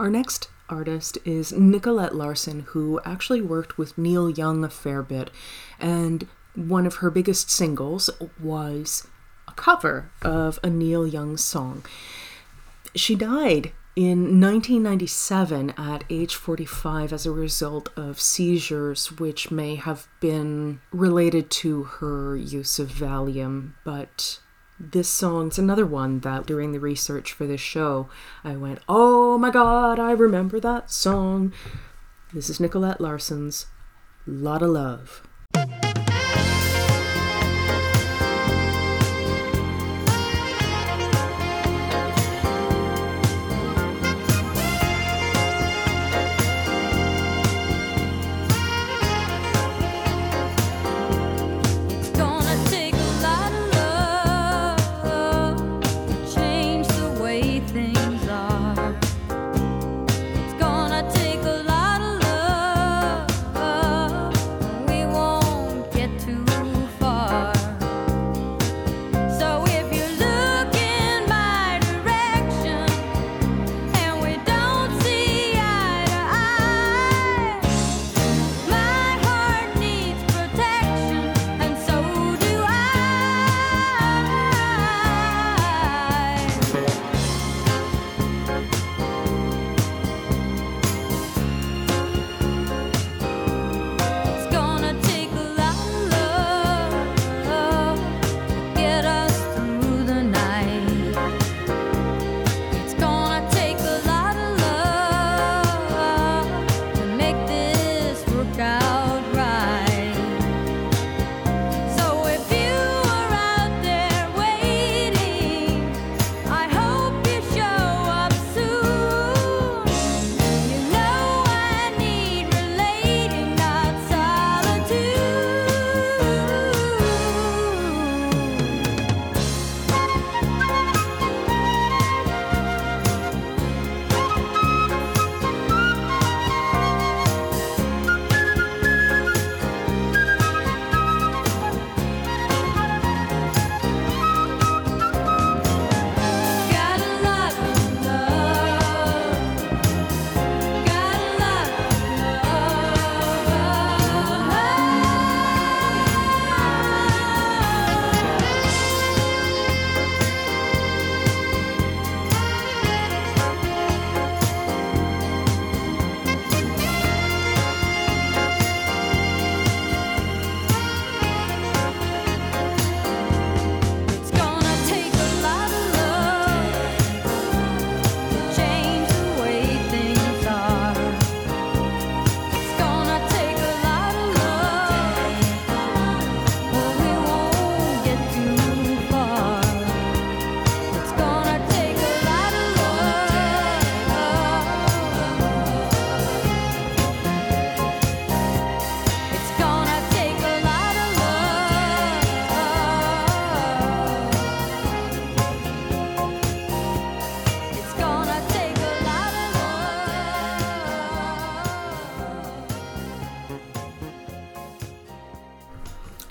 Our next artist is Nicolette Larson, who actually worked with Neil Young a fair bit, and one of her biggest singles was a cover of a Neil Young song. She died in 1997 at age 45 as a result of seizures, which may have been related to her use of Valium, but this song's another one that during the research for this show, I went, oh my god, I remember that song. This is Nicolette Larson's Lot of Love.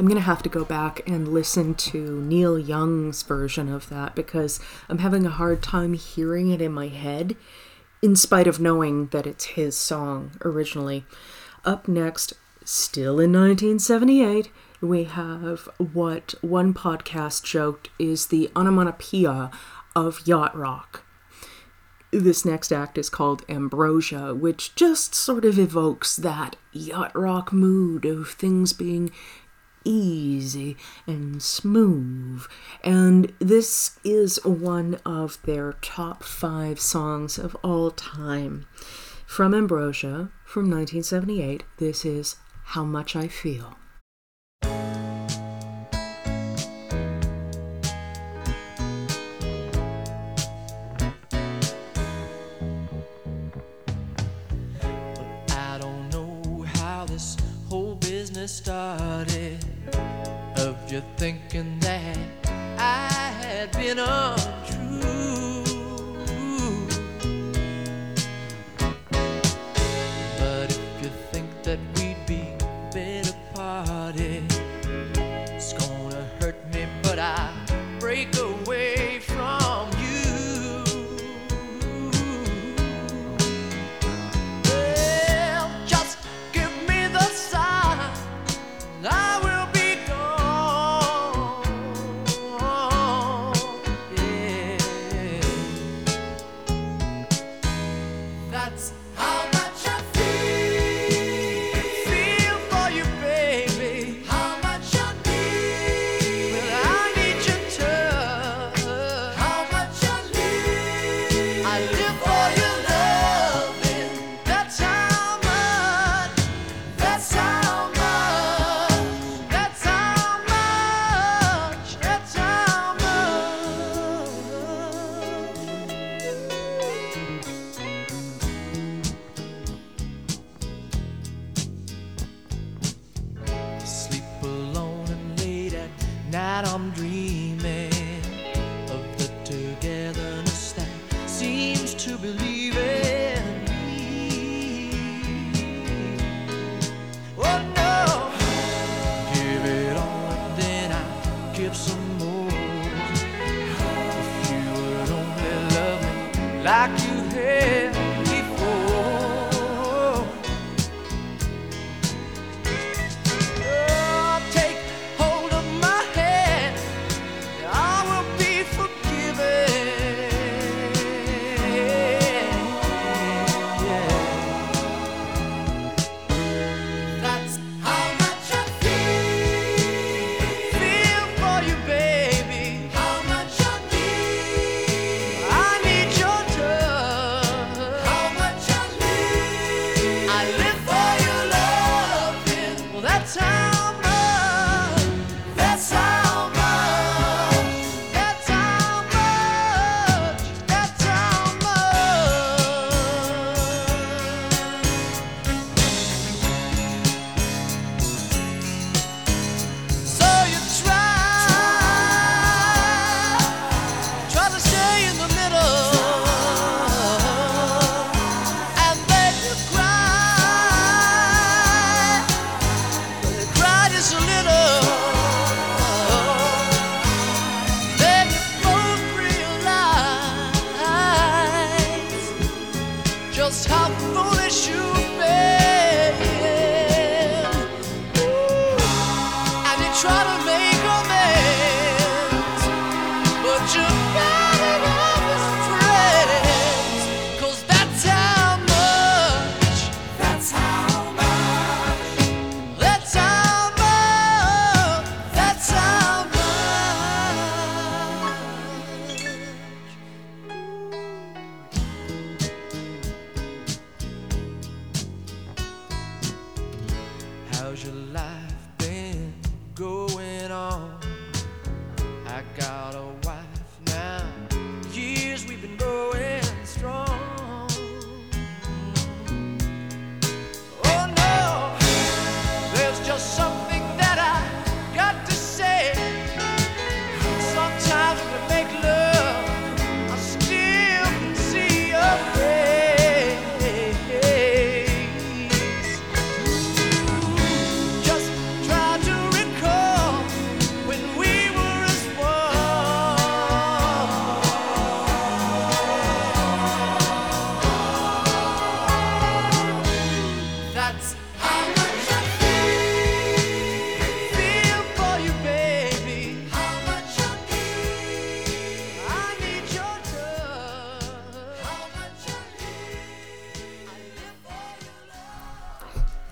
going to have to go back and listen to Neil Young's version of that because I'm having a hard time hearing it in my head, in spite of knowing that it's his song originally. Up next, still in 1978, we have what one podcast joked is the onomatopoeia of yacht rock. This next act is called Ambrosia, which just sort of evokes that yacht rock mood of things being easy and smooth. And this is one of their top five songs of all time. From Ambrosia from 1978, this is How Much I Feel. you thinking that I had been up?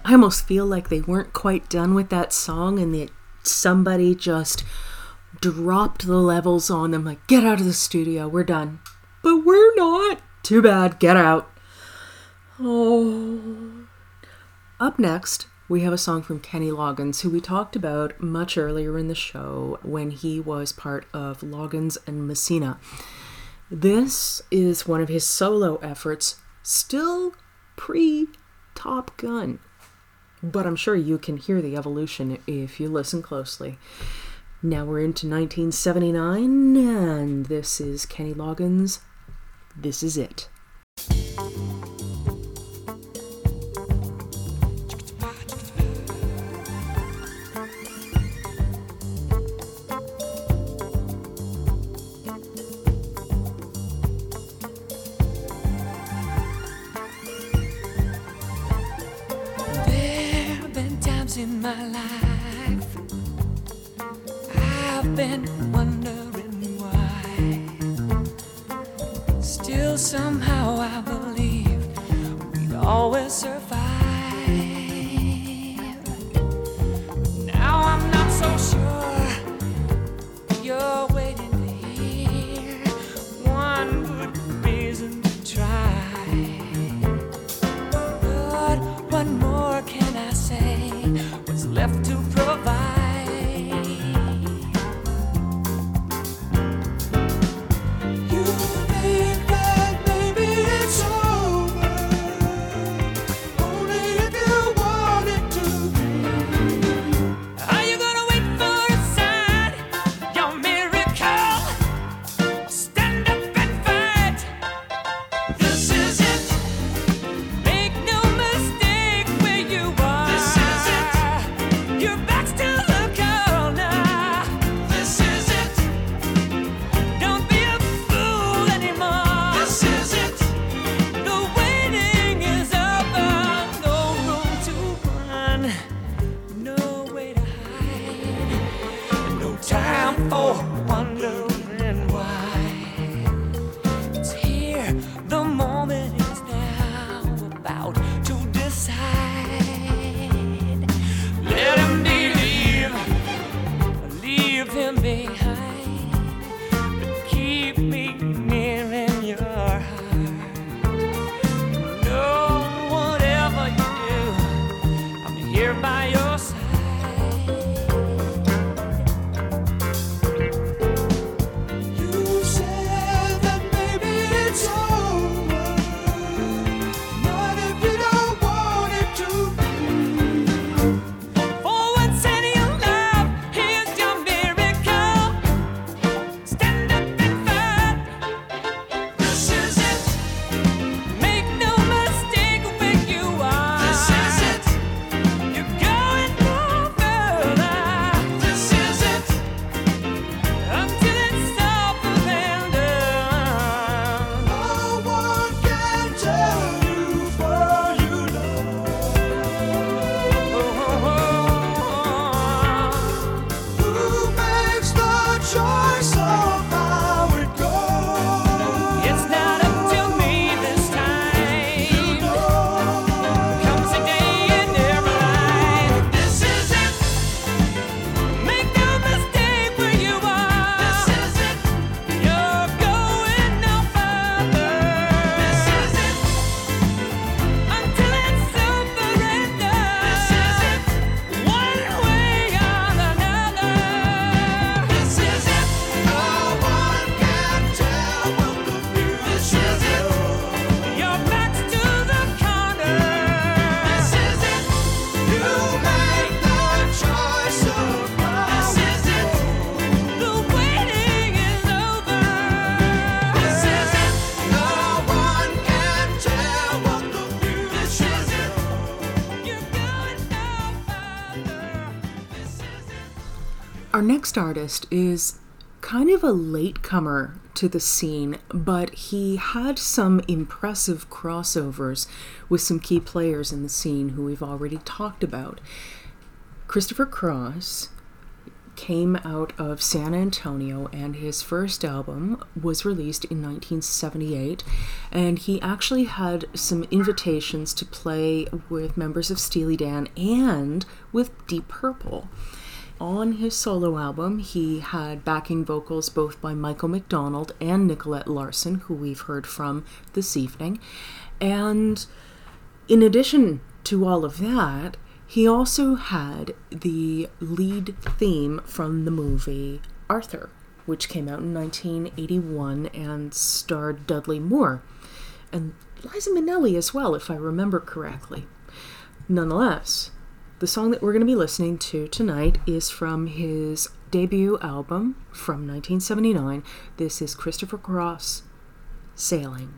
I almost feel like they weren't quite done with that song and that somebody just dropped the levels on them like, get out of the studio, we're done. But we're not. Too bad, get out. Oh. Up next, we have a song from Kenny Loggins, who we talked about much earlier in the show when he was part of Loggins and Messina. This is one of his solo efforts, still pre Top Gun. But I'm sure you can hear the evolution if you listen closely. Now we're into 1979, and this is Kenny Loggins. This is it. In my life I've been wondering why. Still, somehow, I believe we'd always artist is kind of a latecomer to the scene, but he had some impressive crossovers with some key players in the scene who we've already talked about. Christopher Cross came out of San Antonio, and his first album was released in 1978. And he actually had some invitations to play with members of Steely Dan and with Deep Purple on his solo album, he had backing vocals both by Michael McDonald and Nicolette Larson, who we've heard from this evening. And in addition to all of that, he also had the lead theme from the movie Arthur, which came out in 1981 and starred Dudley Moore and Liza Minnelli as well, if I remember correctly. Nonetheless, the song that we're going to be listening to tonight is from his debut album from 1979. This is Christopher Cross Sailing.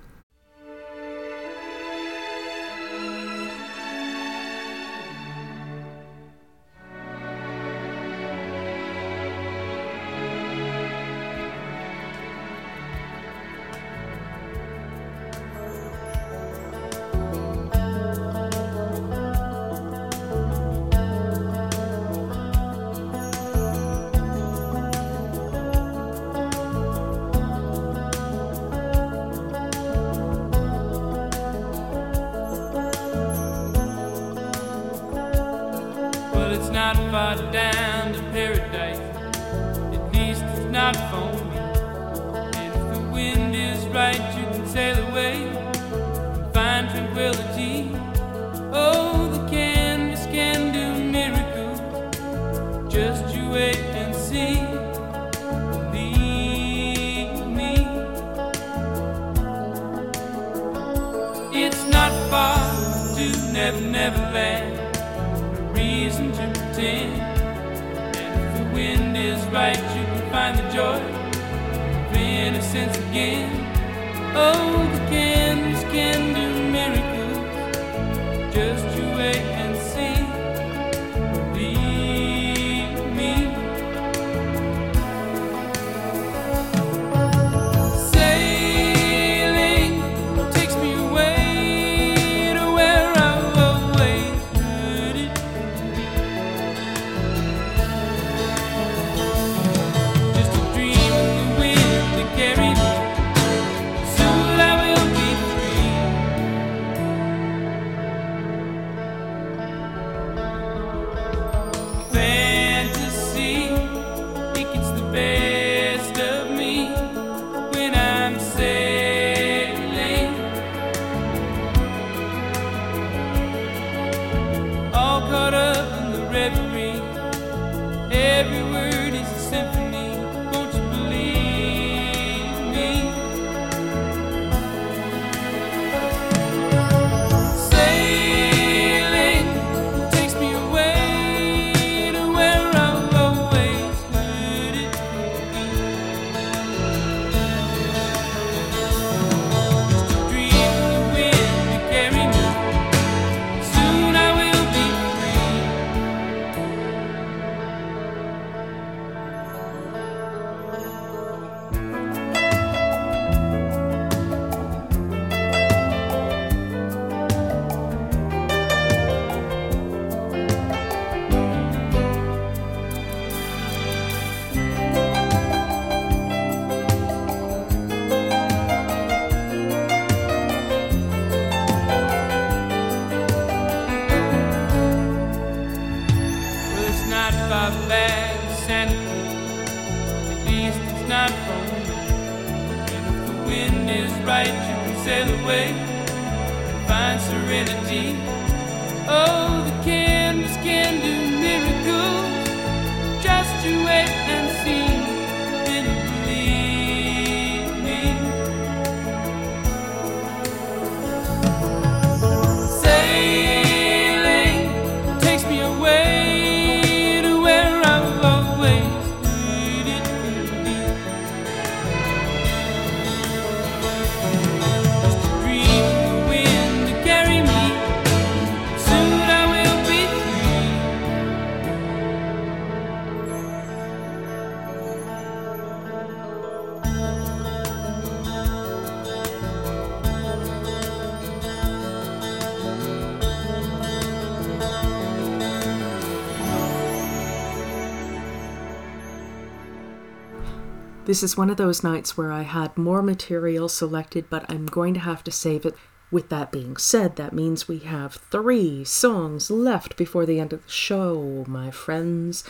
This is one of those nights where I had more material selected, but I'm going to have to save it. With that being said, that means we have three songs left before the end of the show, my friends.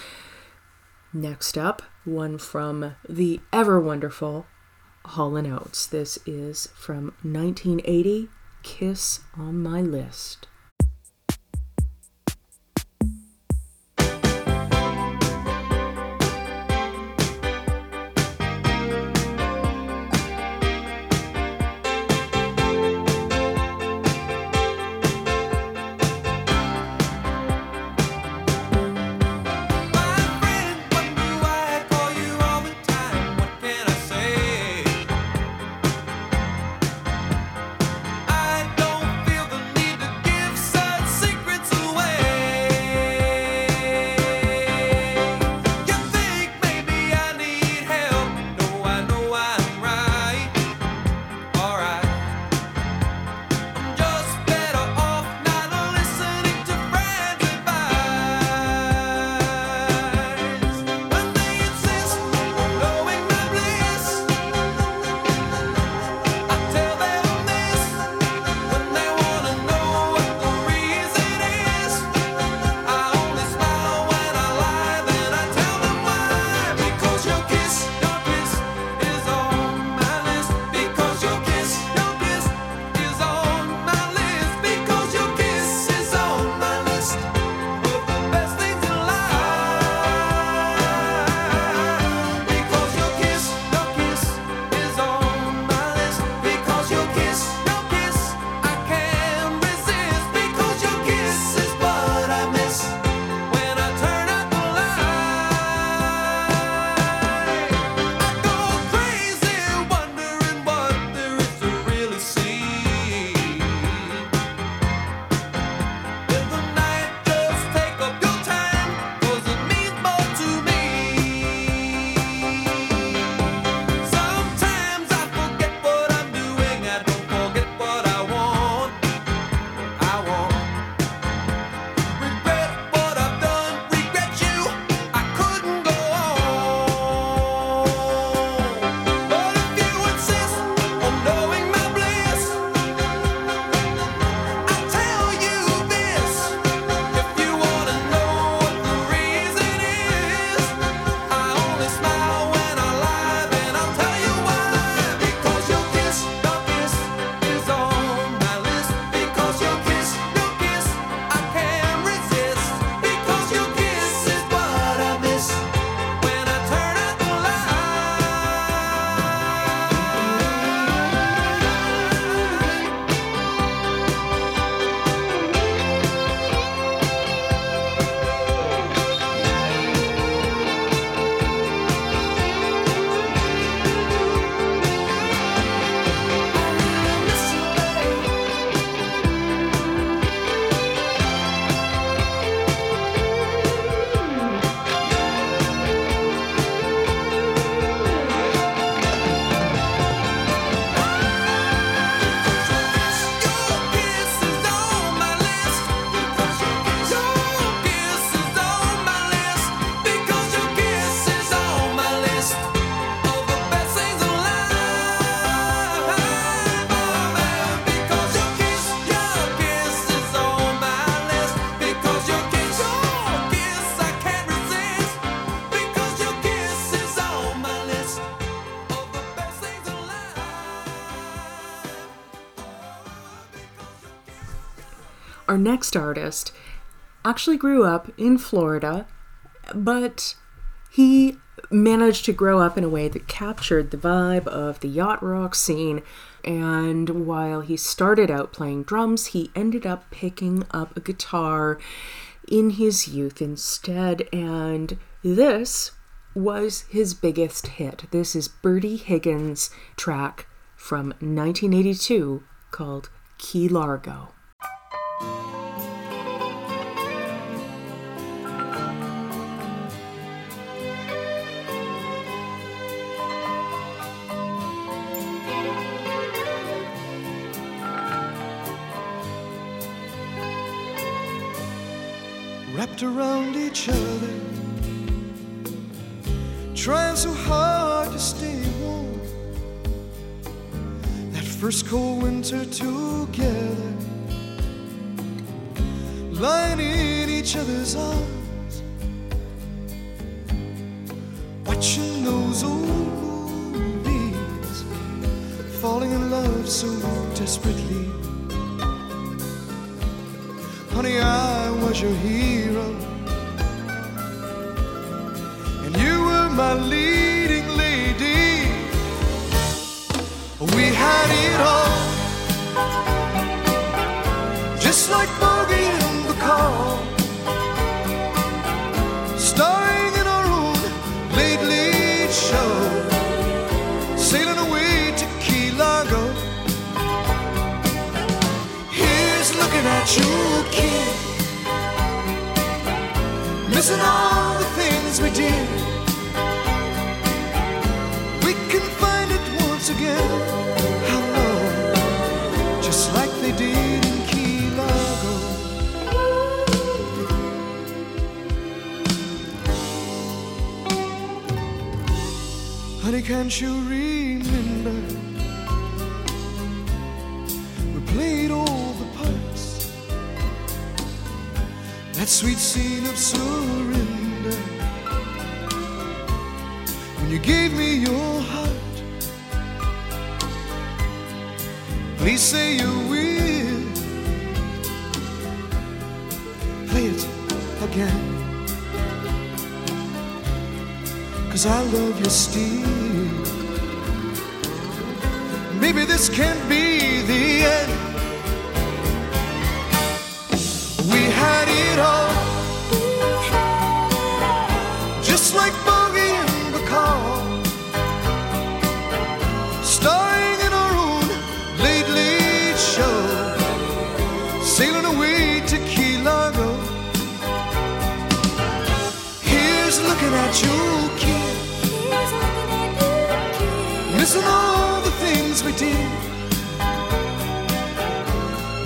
Next up, one from the ever wonderful Hall & Oates. This is from 1980, Kiss on My List. next artist actually grew up in Florida, but he managed to grow up in a way that captured the vibe of the yacht rock scene. And while he started out playing drums, he ended up picking up a guitar in his youth instead. And this was his biggest hit. This is Bertie Higgins' track from 1982 called Key Largo. wrapped around each other, trying so hard to stay warm. That first cold winter together, lying in each other's arms, watching those old movies, falling in love so desperately. Honey, I was your hero. And you were my leading lady. We had it all. Just like Bogie and Bacall. Starring looking at you, kid. Missing all the things we did. We can find it once again. Just like they did in Key Largo. Honey, can't you remember? That sweet scene of surrender. When you gave me your heart. Please say you will. Play it again. Cause I love you still. Maybe this can't be it all. Just like Bogie and Bacall. Starring in our own late, late show. Sailing away to Key Largo. Here's looking at you, kid. Missing all the things we did.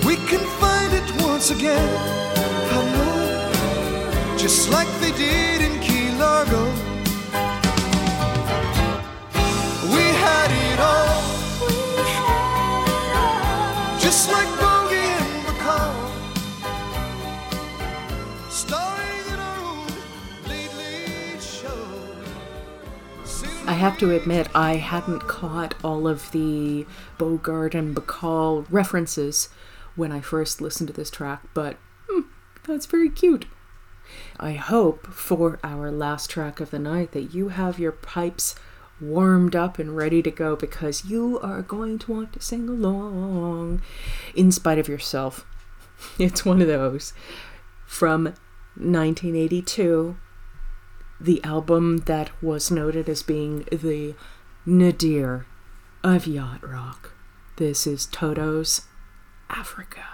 We can find it once again. Just like they did in Key Largo. We had it all. Just like own late, late show. Sailing I have to admit, I hadn't caught all of the Bogart and Bacall references when I first listened to this track, but hmm, that's very cute. I hope for our last track of the night that you have your pipes warmed up and ready to go because you are going to want to sing along in spite of yourself. [laughs] It's one of those. From 1982, the album that was noted as being the nadir of yacht rock. This is Toto's Africa.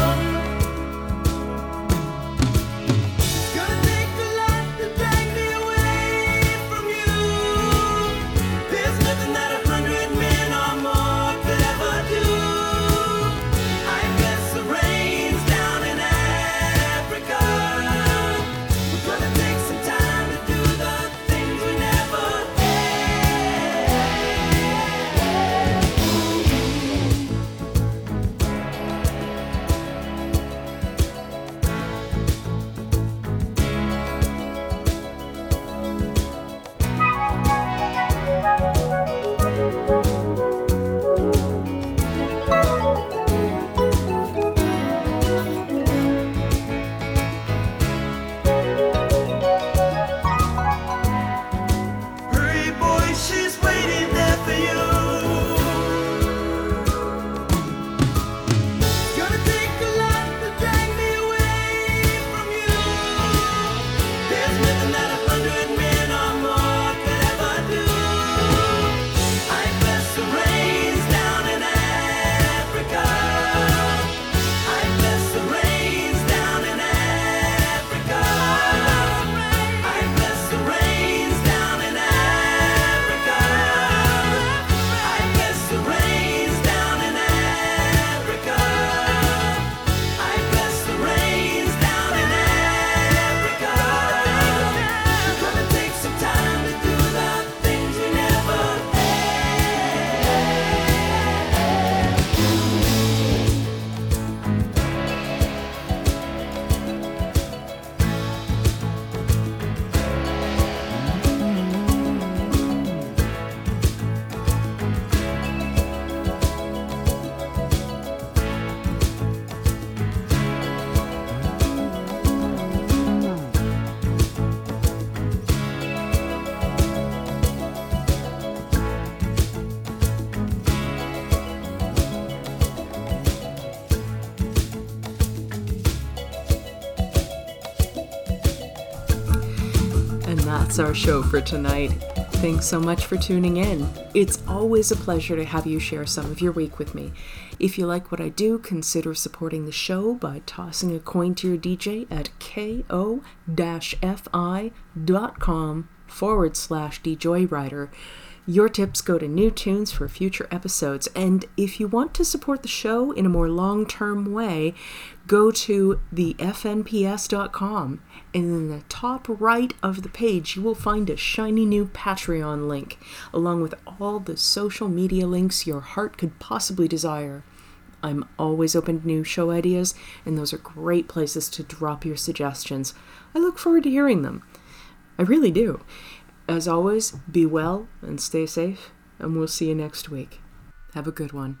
Our show for tonight. Thanks so much for tuning in. It's always a pleasure to have you share some of your week with me. If you like what I do, consider supporting the show by tossing a coin to your DJ at ko-fi.com forward slash djoyrider. Your tips go to new tunes for future episodes. And if you want to support the show in a more long term way, go to the fnps.com and in the top right of the page you will find a shiny new Patreon link along with all the social media links your heart could possibly desire. I'm always open to new show ideas, and those are great places to drop your suggestions. I look forward to hearing them. I really do. As always, be well and stay safe, and we'll see you next week. Have a good one.